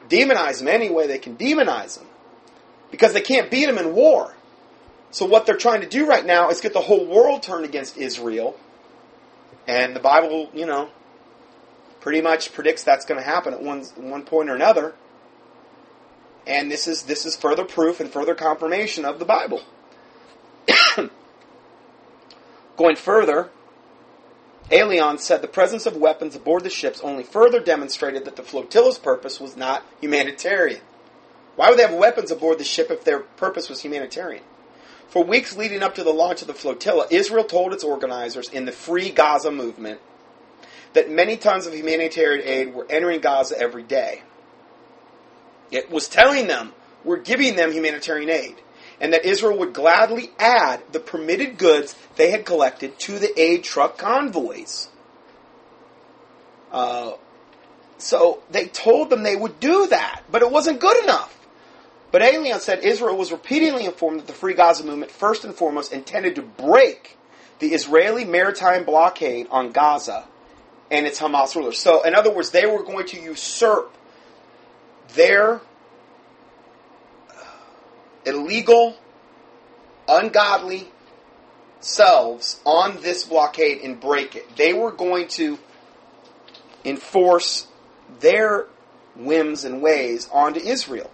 Demonize them any way they can demonize them. Because they can't beat them in war. So what they're trying to do right now is get the whole world turned against Israel. And the Bible, you know, pretty much predicts that's going to happen at one, one point or another. And this is this is further proof and further confirmation of the Bible. Going further, Ayalon said the presence of weapons aboard the ships only further demonstrated that the flotilla's purpose was not humanitarian. Why would they have weapons aboard the ship if their purpose was humanitarian? For weeks leading up to the launch of the flotilla, Israel told its organizers in the Free Gaza movement that many tons of humanitarian aid were entering Gaza every day. It was telling them, we're giving them humanitarian aid, and that Israel would gladly add the permitted goods they had collected to the aid truck convoys. Uh, so they told them they would do that, but it wasn't good enough. But Ayalon said Israel was repeatedly informed that the Free Gaza movement first and foremost intended to break the Israeli maritime blockade on Gaza and its Hamas rulers. So, in other words, they were going to usurp their illegal, ungodly selves on this blockade and break it. They were going to enforce their whims and ways onto Israel.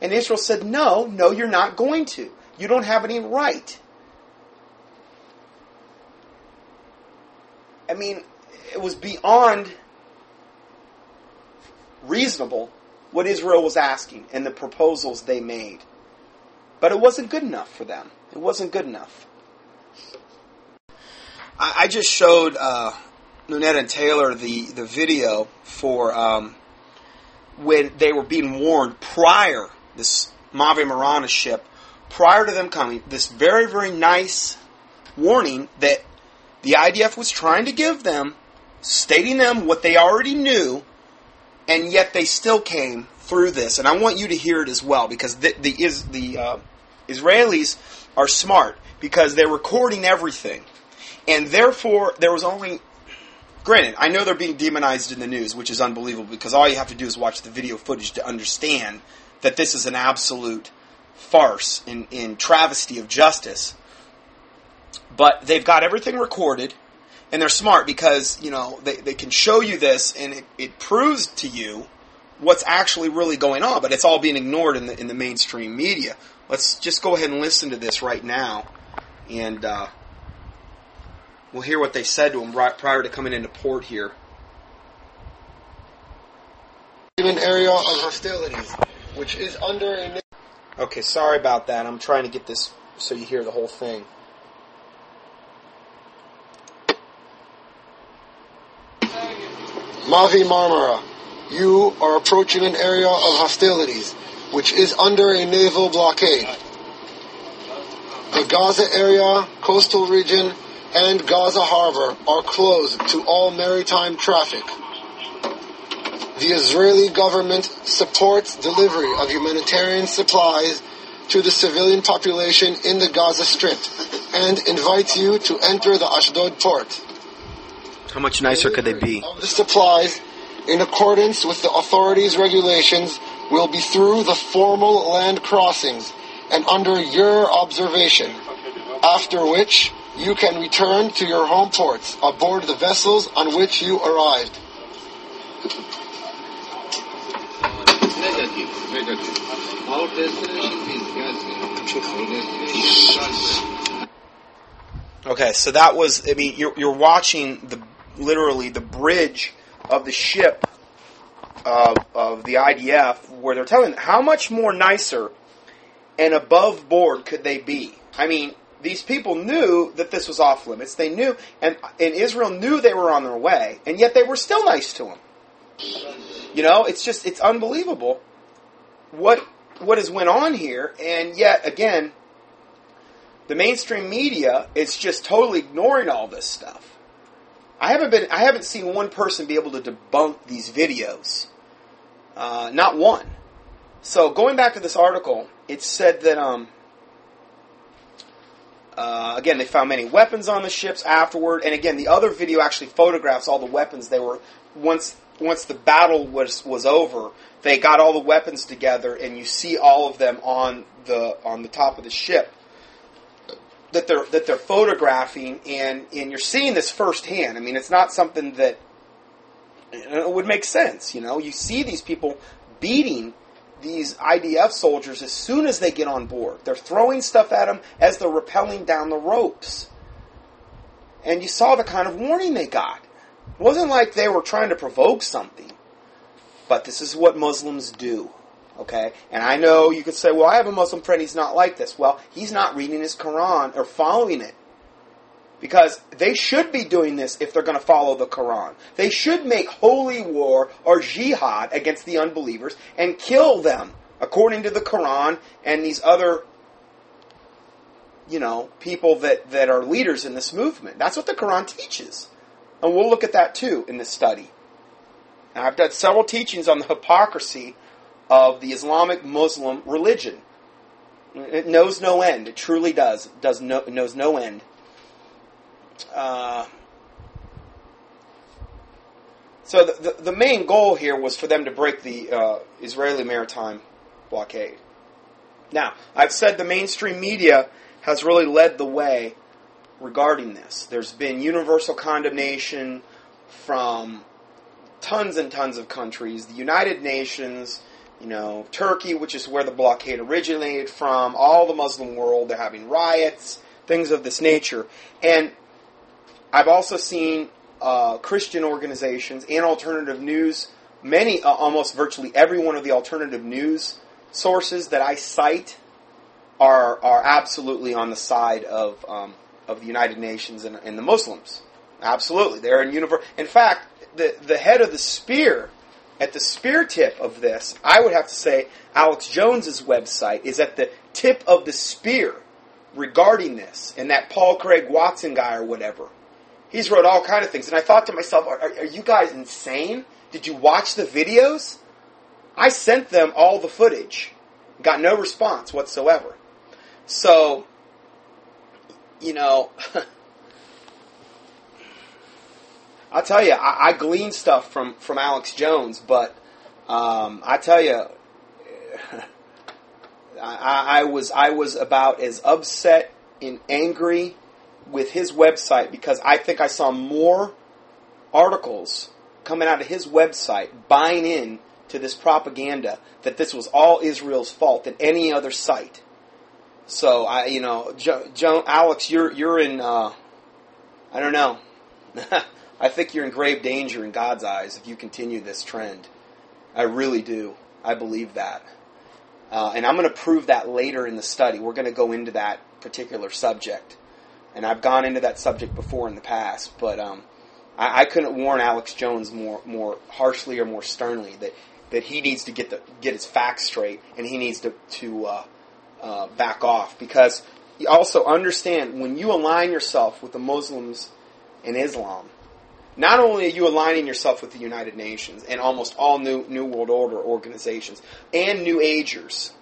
And Israel said, No, no, you're not going to. You don't have any right. I mean, it was beyond reasonable what Israel was asking and the proposals they made. But it wasn't good enough for them. It wasn't good enough. I, I just showed uh, Nunette and Taylor the, the video for um, when they were being warned prior this Mavi Marana ship, prior to them coming, this very, very nice warning that the IDF was trying to give them, stating them what they already knew, and yet they still came through this. And I want you to hear it as well because the, the, is, the uh, Israelis are smart because they're recording everything. And therefore, there was only Granted, I know they're being demonized in the news, which is unbelievable because all you have to do is watch the video footage to understand that this is an absolute farce in, in travesty of justice. But they've got everything recorded, and they're smart because, you know, they, they can show you this and it, it proves to you what's actually really going on, but it's all being ignored in the, in the mainstream media. Let's just go ahead and listen to this right now, and uh, we'll hear what they said to him right prior to coming into port here. An area of hostilities which is under a. Okay, sorry about that. I'm trying to get this so you hear the whole thing. Mavi Marmara, you are approaching an area of hostilities, which is under a naval blockade. The Gaza area, coastal region, and Gaza harbor are closed to all maritime traffic the Israeli government supports delivery of humanitarian supplies to the civilian population in the Gaza Strip and invites you to enter the Ashdod port. How much nicer could they be? Of the supplies, in accordance with the authorities' regulations, will be through the formal land crossings and under your observation, after which you can return to your home ports aboard the vessels on which you arrived. Okay, so that was. I mean, you're you're watching the literally the bridge of the ship of of the IDF, where they're telling how much more nicer and above board could they be? I mean, these people knew that this was off limits. They knew, and and Israel knew they were on their way, and yet they were still nice to them. You know, it's just it's unbelievable what what has went on here, and yet again, the mainstream media is just totally ignoring all this stuff. I haven't been I haven't seen one person be able to debunk these videos, uh, not one. So going back to this article, it said that um, uh, again they found many weapons on the ships afterward, and again the other video actually photographs all the weapons they were once once the battle was was over. They got all the weapons together, and you see all of them on the on the top of the ship that they're that they're photographing, and and you're seeing this firsthand. I mean, it's not something that it would make sense. You know, you see these people beating these IDF soldiers as soon as they get on board. They're throwing stuff at them as they're rappelling down the ropes. And you saw the kind of warning they got. It wasn't like they were trying to provoke something. But this is what Muslims do. Okay? And I know you could say, well, I have a Muslim friend, he's not like this. Well, he's not reading his Quran or following it. Because they should be doing this if they're going to follow the Quran. They should make holy war or jihad against the unbelievers and kill them according to the Quran and these other, you know, people that, that are leaders in this movement. That's what the Quran teaches. And we'll look at that too in this study. Now, I've done several teachings on the hypocrisy of the Islamic Muslim religion. It knows no end. It truly does. It does no, knows no end. Uh, so the, the, the main goal here was for them to break the uh, Israeli maritime blockade. Now, I've said the mainstream media has really led the way regarding this. There's been universal condemnation from tons and tons of countries, the United Nations, you know, Turkey, which is where the blockade originated from, all the Muslim world, they're having riots, things of this nature. And I've also seen uh, Christian organizations and alternative news, many, uh, almost virtually every one of the alternative news sources that I cite are, are absolutely on the side of, um, of the United Nations and, and the Muslims. Absolutely. They're in universe. In fact, the, the head of the spear, at the spear tip of this, I would have to say Alex Jones's website is at the tip of the spear regarding this, and that Paul Craig Watson guy or whatever. He's wrote all kind of things, and I thought to myself, are, are, are you guys insane? Did you watch the videos? I sent them all the footage, got no response whatsoever. So, you know, I'll tell you, I, I glean stuff from, from Alex Jones, but um, I tell you, I, I was I was about as upset and angry with his website because I think I saw more articles coming out of his website buying in to this propaganda that this was all Israel's fault than any other site. So I, you know, Joe Alex, you're you're in. Uh, I don't know. I think you're in grave danger in God's eyes if you continue this trend. I really do. I believe that. Uh, and I'm going to prove that later in the study. We're going to go into that particular subject. And I've gone into that subject before in the past, but um, I, I, couldn't warn Alex Jones more more harshly or more sternly that, that he needs to get the get his facts straight and he needs to to uh, uh, back off because also understand when you align yourself with the Muslims and Islam, not only are you aligning yourself with the United Nations and almost all new New World Order organizations and New Agers.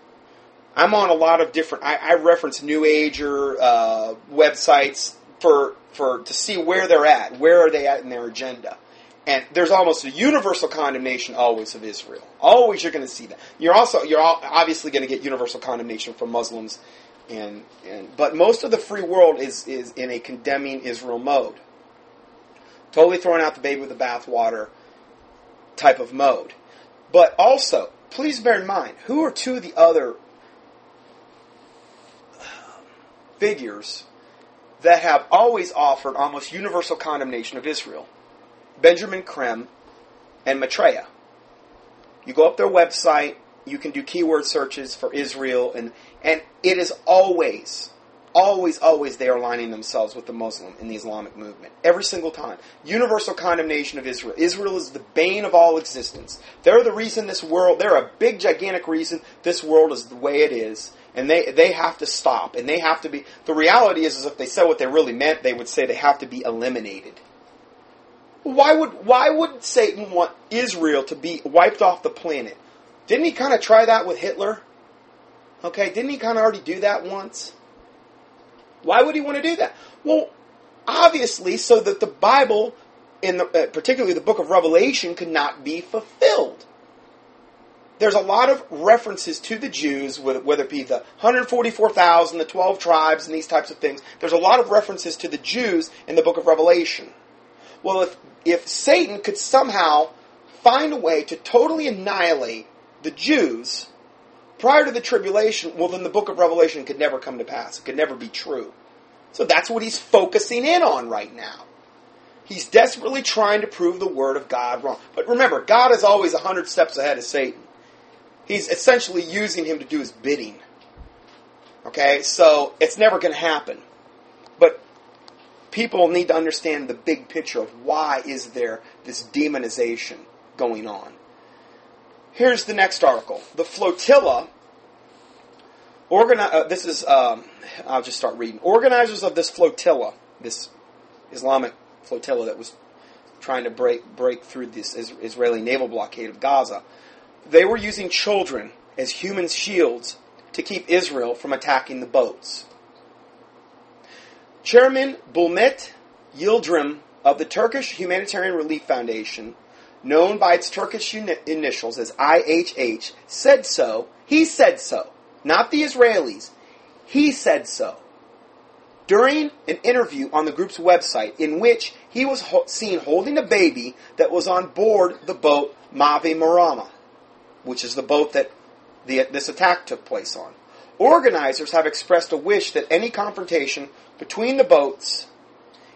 I'm on a lot of different. I, I reference New Ager uh, websites for for to see where they're at, where are they at in their agenda, and there's almost a universal condemnation always of Israel. Always, you're going to see that. You're also you're obviously going to get universal condemnation from Muslims, and and but most of the free world is is in a condemning Israel mode. Totally throwing out the baby with the bathwater type of mode. But also, please bear in mind, who are two of the other figures that have always offered almost universal condemnation of Israel? Benjamin Creme and Maitreya. You go up their website, you can do keyword searches for Israel, and, and it is always, always, always they are aligning themselves with the Muslim in the Islamic movement. Every single time. Universal condemnation of Israel. Israel is the bane of all existence. They're the reason this world, they're a big, gigantic reason this world is the way it is. And they, they have to stop. And they have to be, the reality is, is if they said what they really meant, they would say they have to be eliminated. Why would why would Satan want Israel to be wiped off the planet? Didn't he kind of try that with Hitler? Okay, didn't he kind of already do that once? Why would he want to do that? Well, obviously, so that the Bible, in the, uh, particularly the book of Revelation, could not be fulfilled. There's a lot of references to the Jews, whether it be the 144,000, the 12 tribes, and these types of things. There's a lot of references to the Jews in the book of Revelation. Well, if if Satan could somehow find a way to totally annihilate the Jews prior to the tribulation, well, then the book of Revelation could never come to pass. It could never be true. So that's what he's focusing in on right now. He's desperately trying to prove the word of God wrong. But remember, God is always a hundred steps ahead of Satan. He's essentially using him to do his bidding. Okay, so it's never going to happen. But people need to understand the big picture of why is there this demonization going on. Here's the next article. The flotilla, organi- uh, this is, um, I'll just start reading. Organizers of this flotilla, this Islamic flotilla that was trying to break, break through this Israeli naval blockade of Gaza, they were using children as human shields to keep Israel from attacking the boats. Chairman Bulent Yildirim of the Turkish Humanitarian Relief Foundation, known by its Turkish uni- initials as IHH, said so. He said so. Not the Israelis. He said so. During an interview on the group's website, in which he was ho- seen holding a baby that was on board the boat Mavi Marama, which is the boat that the, this attack took place on. Organizers have expressed a wish that any confrontation between the boats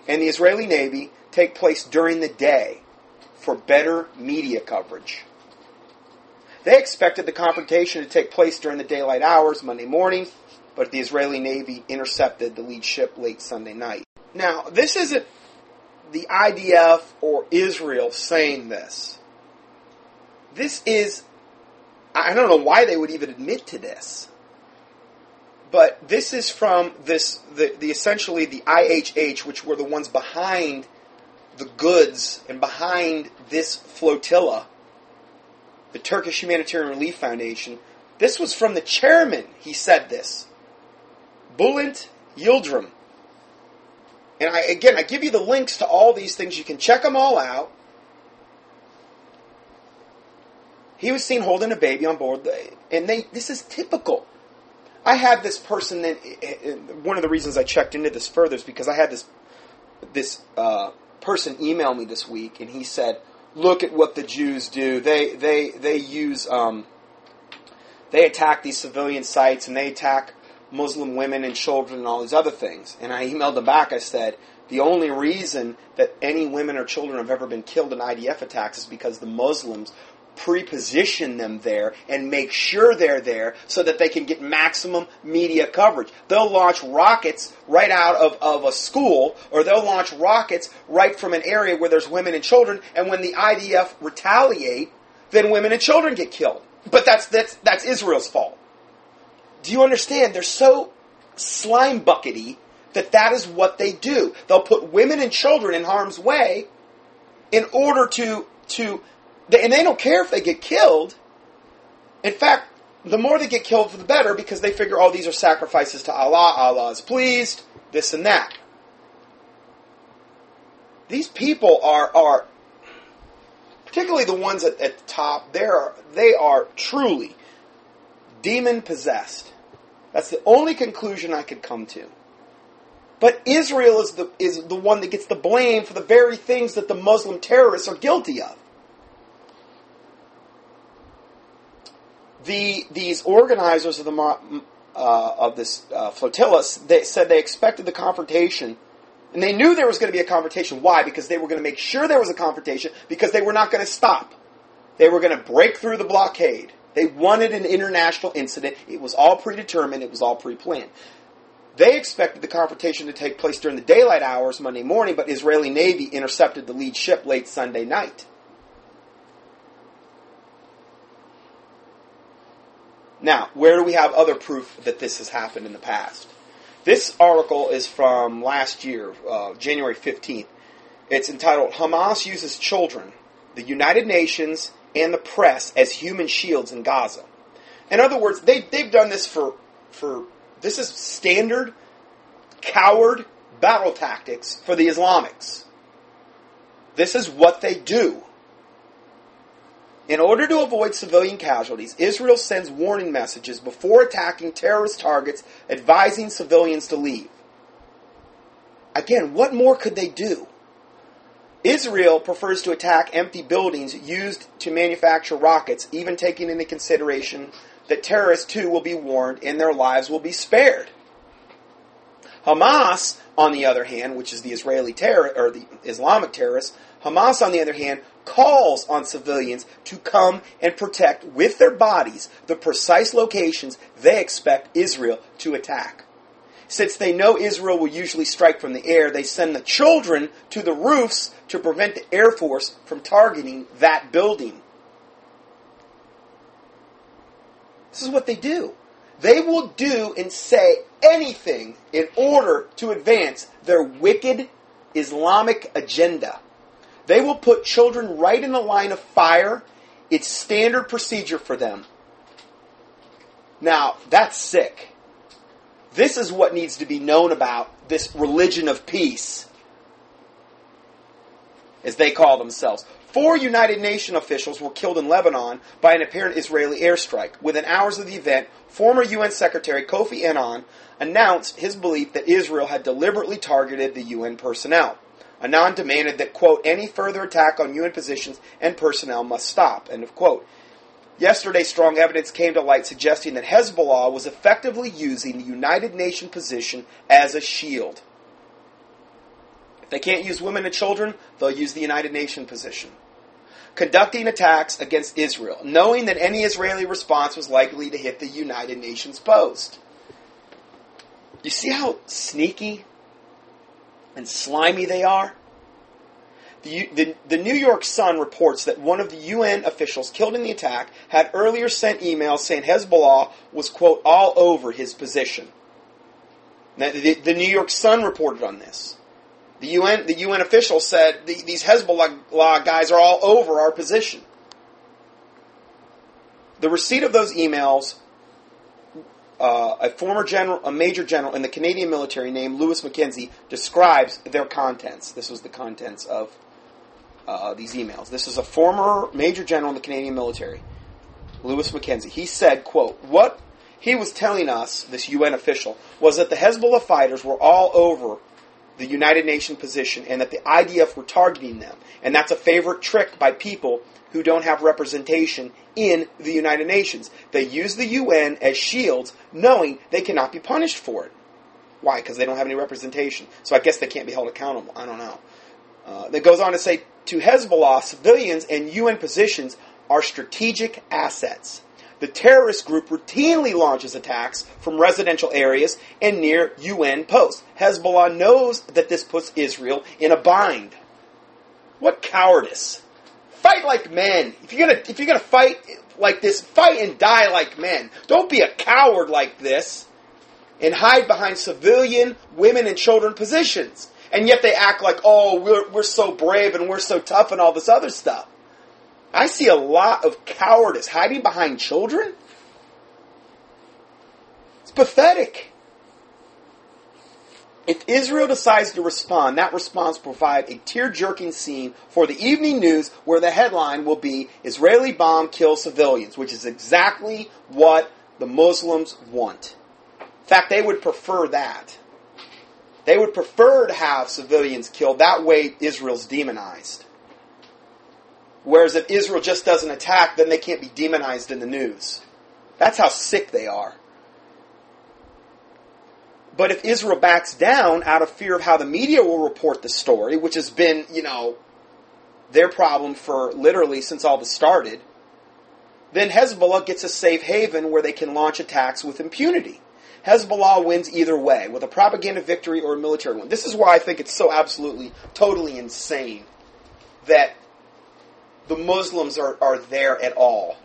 and the Israeli Navy take place during the day for better media coverage. They expected the confrontation to take place during the daylight hours Monday morning, but the Israeli Navy intercepted the lead ship late Sunday night. Now, this isn't the IDF or Israel saying this. This is, I don't know why they would even admit to this but this is from this the, the essentially the IHH, which were the ones behind the goods and behind this flotilla, the Turkish Humanitarian Relief Foundation. This was from the chairman. He said this, Bulent Yildirim. And I again, I give you the links to all these things. You can check them all out. He was seen holding a baby on board, and they. This is typical I had this person that one of the reasons I checked into this further is because I had this this uh, person emailed me this week, and he said, "Look at what the Jews do. They they they use um, they attack these civilian sites and they attack Muslim women and children and all these other things." And I emailed him back. I said, "The only reason that any women or children have ever been killed in IDF attacks is because the Muslims preposition them there and make sure they're there so that they can get maximum media coverage. They'll launch rockets right out of, of a school or they'll launch rockets right from an area where there's women and children and when the IDF retaliate, then women and children get killed. But that's, that's, that's Israel's fault. Do you understand? They're so slime buckety that that is what they do. They'll put women and children in harm's way in order to, to and they don't care if they get killed. In fact, the more they get killed, the better, because they figure, oh, these are sacrifices to Allah. Allah is pleased. This and that. These people are are particularly the ones at, at the top, they are, they are truly demon possessed. That's the only conclusion I could come to. But Israel is the, is the one that gets the blame for the very things that the Muslim terrorists are guilty of. The, these organizers of, the, uh, of this uh, flotilla they said they expected the confrontation and they knew there was going to be a confrontation. Why? Because they were going to make sure there was a confrontation because they were not going to stop. They were going to break through the blockade. They wanted an international incident. It was all predetermined. It was all pre-planned. They expected the confrontation to take place during the daylight hours Monday morning, but Israeli Navy intercepted the lead ship late Sunday night. Now, where do we have other proof that this has happened in the past? This article is from last year, uh, January 15th. It's entitled Hamas Uses Children, the United Nations, and the Press as Human Shields in Gaza. In other words, they, they've done this for, for, this is standard coward battle tactics for the Islamics. This is what they do. In order to avoid civilian casualties, Israel sends warning messages before attacking terrorist targets, advising civilians to leave. Again, what more could they do? Israel prefers to attack empty buildings used to manufacture rockets, even taking into consideration that terrorists too will be warned and their lives will be spared. Hamas, on the other hand, which is the Israeli terror or the Islamic terrorists, Hamas, on the other hand, calls on civilians to come and protect with their bodies the precise locations they expect Israel to attack. Since they know Israel will usually strike from the air, they send the children to the roofs to prevent the Air Force from targeting that building. This is what they do. They will do and say anything in order to advance their wicked Islamic agenda. They will put children right in the line of fire. It's standard procedure for them. Now, that's sick. This is what needs to be known about this religion of peace, as they call themselves. Four United Nations officials were killed in Lebanon by an apparent Israeli airstrike. Within hours of the event, former UN Secretary Kofi Annan announced his belief that Israel had deliberately targeted the UN personnel. Annan demanded that, quote, any further attack on UN positions and personnel must stop, end of quote. Yesterday, strong evidence came to light suggesting that Hezbollah was effectively using the United Nations position as a shield. If they can't use women and children, they'll use the United Nations position. Conducting attacks against Israel, knowing that any Israeli response was likely to hit the United Nations post. You see how sneaky and slimy they are? The, the, the, New York Sun reports that one of the UN officials killed in the attack had earlier sent emails saying Hezbollah was, quote, all over his position. Now, the, the, New York Sun reported on this. The UN, the UN official said these Hezbollah guys are all over our position. The receipt of those emails uh, a former general, a major general in the Canadian military named Lewis Mackenzie describes their contents. This was the contents of uh, these emails. This is a former major general in the Canadian military, Lewis Mackenzie. He said, quote, what he was telling us, this UN official, was that the Hezbollah fighters were all over the United Nations position and that the IDF were targeting them. And that's a favorite trick by people who don't have representation in the United Nations. They use the UN as shields, knowing they cannot be punished for it. Why? Because they don't have any representation. So I guess they can't be held accountable. I don't know. Uh, that goes on to say to Hezbollah, civilians and UN positions are strategic assets. The terrorist group routinely launches attacks from residential areas and near UN posts. Hezbollah knows that this puts Israel in a bind. What cowardice! Fight like men. If you're gonna if you're gonna fight like this, fight and die like men. Don't be a coward like this and hide behind civilian, women, and children positions. And yet they act like, oh, we're, we're so brave and we're so tough and all this other stuff. I see a lot of cowardice hiding behind children. It's pathetic. If Israel decides to respond, that response will provide a tear-jerking scene for the evening news where the headline will be Israeli bomb kills civilians, which is exactly what the Muslims want. In fact, they would prefer that. They would prefer to have civilians killed. That way, Israel's demonized. Whereas if Israel just doesn't attack, then they can't be demonized in the news. That's how sick they are. But if Israel backs down out of fear of how the media will report the story, which has been, you know, their problem for literally since all this started, then Hezbollah gets a safe haven where they can launch attacks with impunity. Hezbollah wins either way, with a propaganda victory or a military one. This is why I think it's so absolutely, totally insane that the Muslims are, are there at all.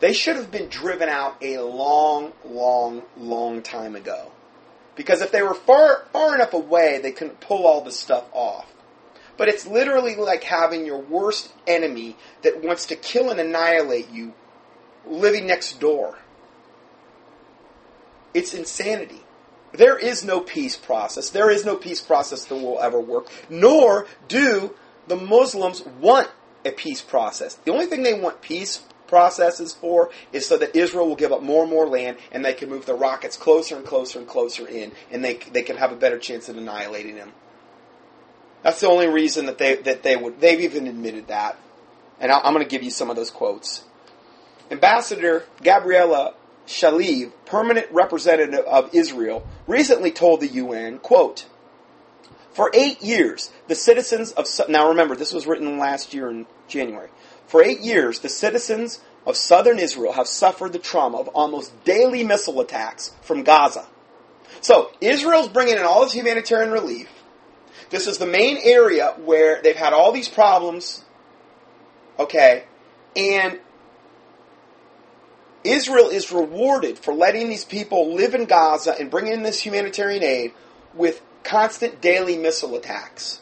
They should have been driven out a long, long, long time ago. Because if they were far, far enough away, they couldn't pull all this stuff off. But it's literally like having your worst enemy that wants to kill and annihilate you living next door. It's insanity. There is no peace process. There is no peace process that will ever work, nor do the Muslims want a peace process. The only thing they want peace processes for is so that Israel will give up more and more land and they can move the rockets closer and closer and closer in and they, they can have a better chance of annihilating them. That's the only reason that they, that they would, they've even admitted that. And I'm going to give you some of those quotes. Ambassador Gabriela Shalev, permanent representative of Israel, recently told the UN, quote, for eight years, the citizens of, now remember, this was written last year in January. For eight years, the citizens of southern Israel have suffered the trauma of almost daily missile attacks from Gaza. So, Israel's bringing in all this humanitarian relief. This is the main area where they've had all these problems. Okay. And Israel is rewarded for letting these people live in Gaza and bringing in this humanitarian aid with constant daily missile attacks.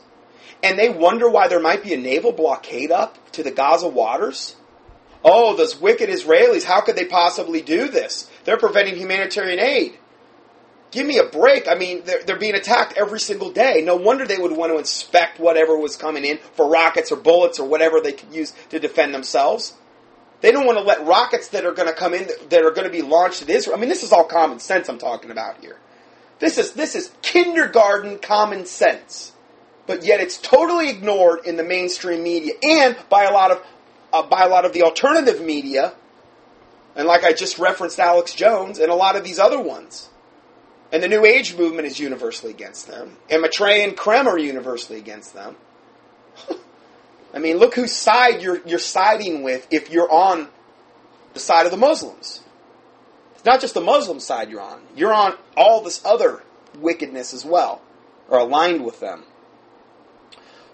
And they wonder why there might be a naval blockade up to the Gaza waters. Oh, those wicked Israelis, how could they possibly do this? They're preventing humanitarian aid. Give me a break. I mean, they're, they're being attacked every single day. No wonder they would want to inspect whatever was coming in for rockets or bullets or whatever they could use to defend themselves. They don't want to let rockets that are going to come in that are going to be launched at Israel. I mean, this is all common sense I'm talking about here. This is this is kindergarten common sense, but yet it's totally ignored in the mainstream media and by a lot of uh, by a lot of the alternative media, and like I just referenced, Alex Jones and a lot of these other ones. And the New Age movement is universally against them, and Maitreya and Creme are universally against them. I mean, look whose side you're you're siding with if you're on the side of the Muslims not just the Muslim side you're on, you're on all this other wickedness as well, or aligned with them.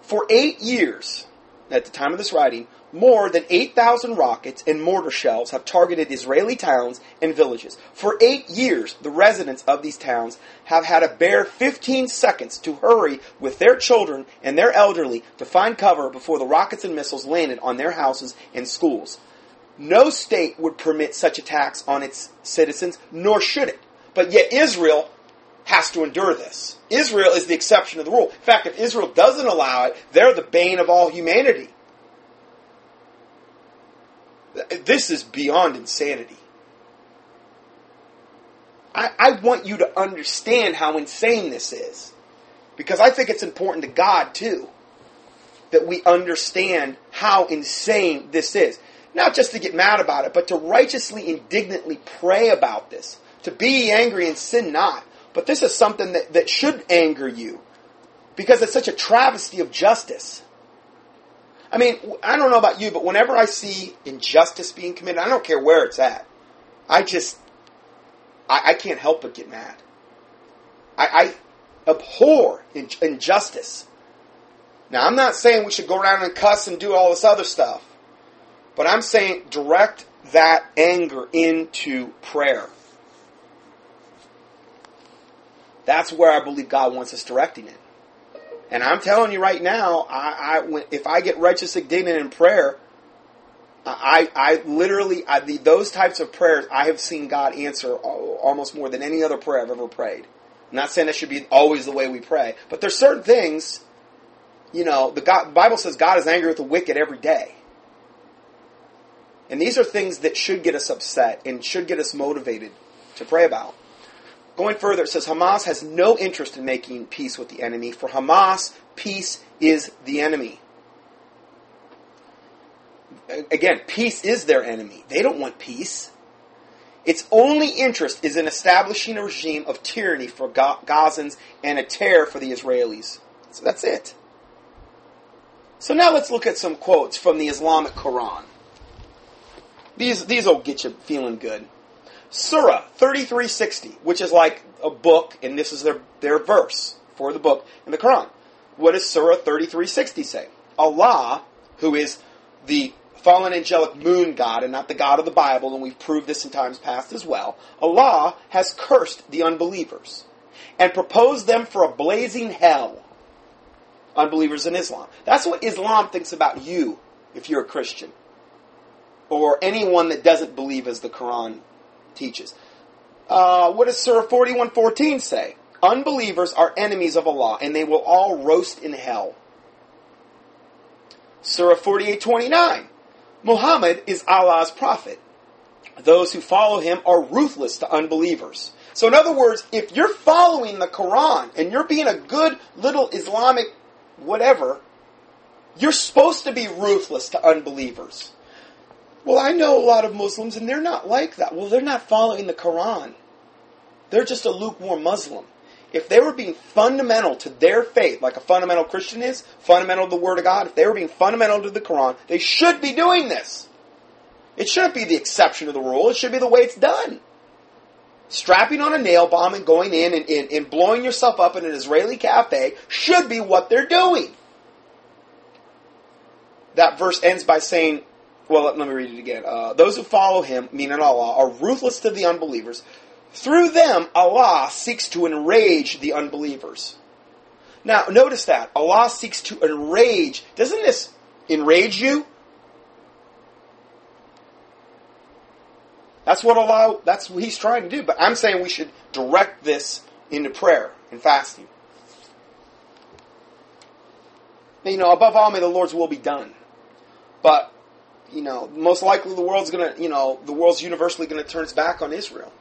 For eight years, at the time of this writing, more than 8,000 rockets and mortar shells have targeted Israeli towns and villages. For eight years, the residents of these towns have had a bare 15 seconds to hurry with their children and their elderly to find cover before the rockets and missiles landed on their houses and schools. No state would permit such attacks on its citizens, nor should it. But yet Israel has to endure this. Israel is the exception to the rule. In fact, if Israel doesn't allow it, they're the bane of all humanity. This is beyond insanity. I, I want you to understand how insane this is. Because I think it's important to God, too, that we understand how insane this is. Not just to get mad about it, but to righteously, indignantly pray about this. To be angry and sin not. But this is something that, that should anger you. Because it's such a travesty of justice. I mean, I don't know about you, but whenever I see injustice being committed, I don't care where it's at. I just, I, I can't help but get mad. I, I abhor injustice. Now, I'm not saying we should go around and cuss and do all this other stuff. But I'm saying direct that anger into prayer. That's where I believe God wants us directing it. And I'm telling you right now, I, I if I get righteous indignant in prayer, I, I literally, I, the, those types of prayers, I have seen God answer almost more than any other prayer I've ever prayed. I'm not saying that should be always the way we pray, but there's certain things, you know, the God, Bible says God is angry with the wicked every day. And these are things that should get us upset and should get us motivated to pray about. Going further, it says Hamas has no interest in making peace with the enemy. For Hamas, peace is the enemy. Again, peace is their enemy. They don't want peace. Its only interest is in establishing a regime of tyranny for Gazans and a terror for the Israelis. So that's it. So now let's look at some quotes from the Islamic Quran. These these will get you feeling good. Surah 3360, which is like a book, and this is their, their verse for the book in the Quran. What does Surah 3360 say? Allah, who is the fallen angelic moon god and not the God of the Bible, and we've proved this in times past as well, Allah has cursed the unbelievers and proposed them for a blazing hell. Unbelievers in Islam. That's what Islam thinks about you if you're a Christian. Or anyone that doesn't believe as the Quran teaches. Uh, what does Surah 41.14 say? Unbelievers are enemies of Allah, and they will all roast in hell. Surah 48.29 Muhammad is Allah's prophet. Those who follow him are ruthless to unbelievers. So, in other words, if you're following the Quran and you're being a good little Islamic whatever, you're supposed to be ruthless to unbelievers. Well, I know a lot of Muslims and they're not like that. Well, they're not following the Quran. They're just a lukewarm Muslim if they were being fundamental to their faith, like a fundamental Christian is, fundamental to the Word of God, if they were being fundamental to the Quran, they should be doing this. It shouldn't be the exception to the rule, it should be the way it's done. Strapping on a nail bomb and going in and, and, and blowing yourself up in an Israeli cafe should be what they're doing. That verse ends by saying, well, let, me read it again. Uh, Those who follow him, meaning Allah, are ruthless to the unbelievers, through them, Allah seeks to enrage the unbelievers. Now, notice that. Allah seeks to enrage. Doesn't this enrage you? That's what Allah, that's what He's trying to do. But I'm saying we should direct this into prayer and fasting. You know, above all, may the Lord's will be done. But, you know, most likely the world's gonna, you know, the world's universally gonna turn its back on Israel.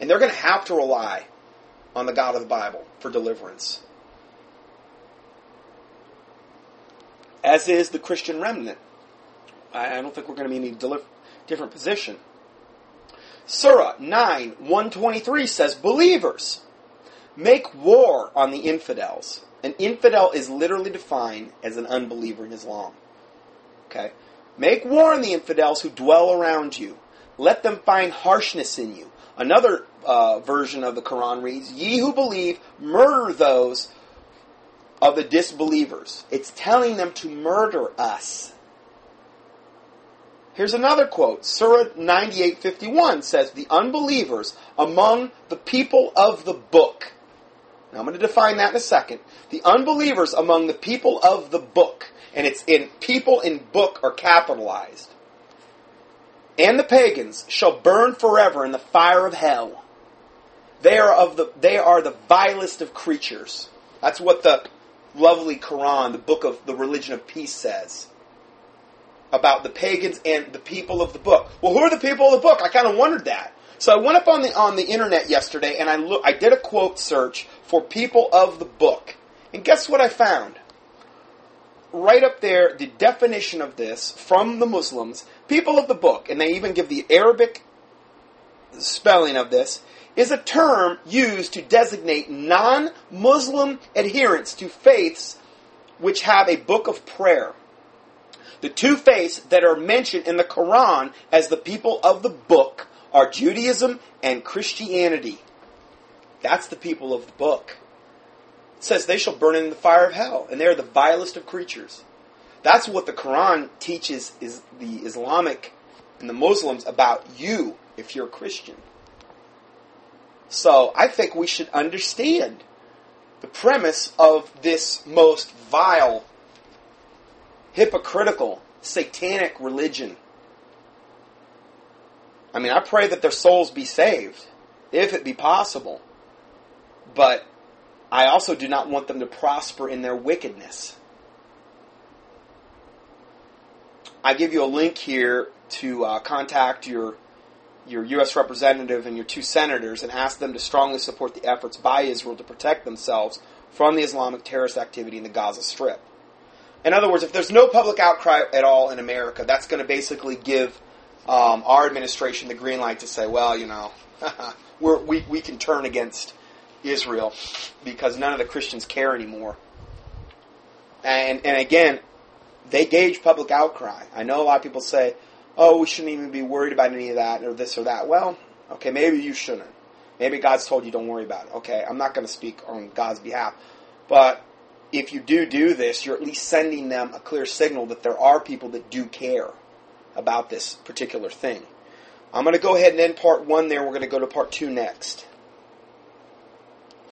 And they're going to have to rely on the God of the Bible for deliverance. As is the Christian remnant. I don't think we're going to be in any different position. Surah 9, 123 says, Believers, make war on the infidels. An infidel is literally defined as an unbeliever in Islam. Okay? Make war on the infidels who dwell around you. Let them find harshness in you. Another uh, version of the Quran reads, Ye who believe, murder those of the disbelievers. It's telling them to murder us. Here's another quote. Surah 98:51 says, "The unbelievers among the people of the book." Now I'm going to define that in a second. The unbelievers among the people of the book, and it's in people in book are capitalized. And the pagans shall burn forever in the fire of hell. They are of the they are the vilest of creatures. That's what the lovely Quran, the book of the religion of peace says about the pagans and the people of the book. Well, who are the people of the book? I kind of wondered that. So I went up on the on the internet yesterday and I look I did a quote search for people of the book. And guess what I found? Right up there, the definition of this from the Muslims, people of the book, and they even give the Arabic spelling of this, is a term used to designate non Muslim adherents to faiths which have a book of prayer. The two faiths that are mentioned in the Quran as the people of the book are Judaism and Christianity. That's the people of the book. Says they shall burn in the fire of hell, and they are the vilest of creatures. That's what the Quran teaches is the Islamic and the Muslims about you if you're a Christian. So I think we should understand the premise of this most vile, hypocritical, satanic religion. I mean, I pray that their souls be saved, if it be possible. But I also do not want them to prosper in their wickedness. I give you a link here to uh, contact your your U.S. representative and your two senators and ask them to strongly support the efforts by Israel to protect themselves from the Islamic terrorist activity in the Gaza Strip. In other words, if there's no public outcry at all in America, that's going to basically give um, our administration the green light to say, well, you know, we're, we, we can turn against Israel because none of the Christians care anymore. And, and again, they gauge public outcry. I know a lot of people say, oh, we shouldn't even be worried about any of that or this or that. Well, okay, maybe you shouldn't. Maybe God's told you don't worry about it. Okay, I'm not going to speak on God's behalf. But if you do do this, you're at least sending them a clear signal that there are people that do care about this particular thing. I'm going to go ahead and end part one there. We're going to go to part two next.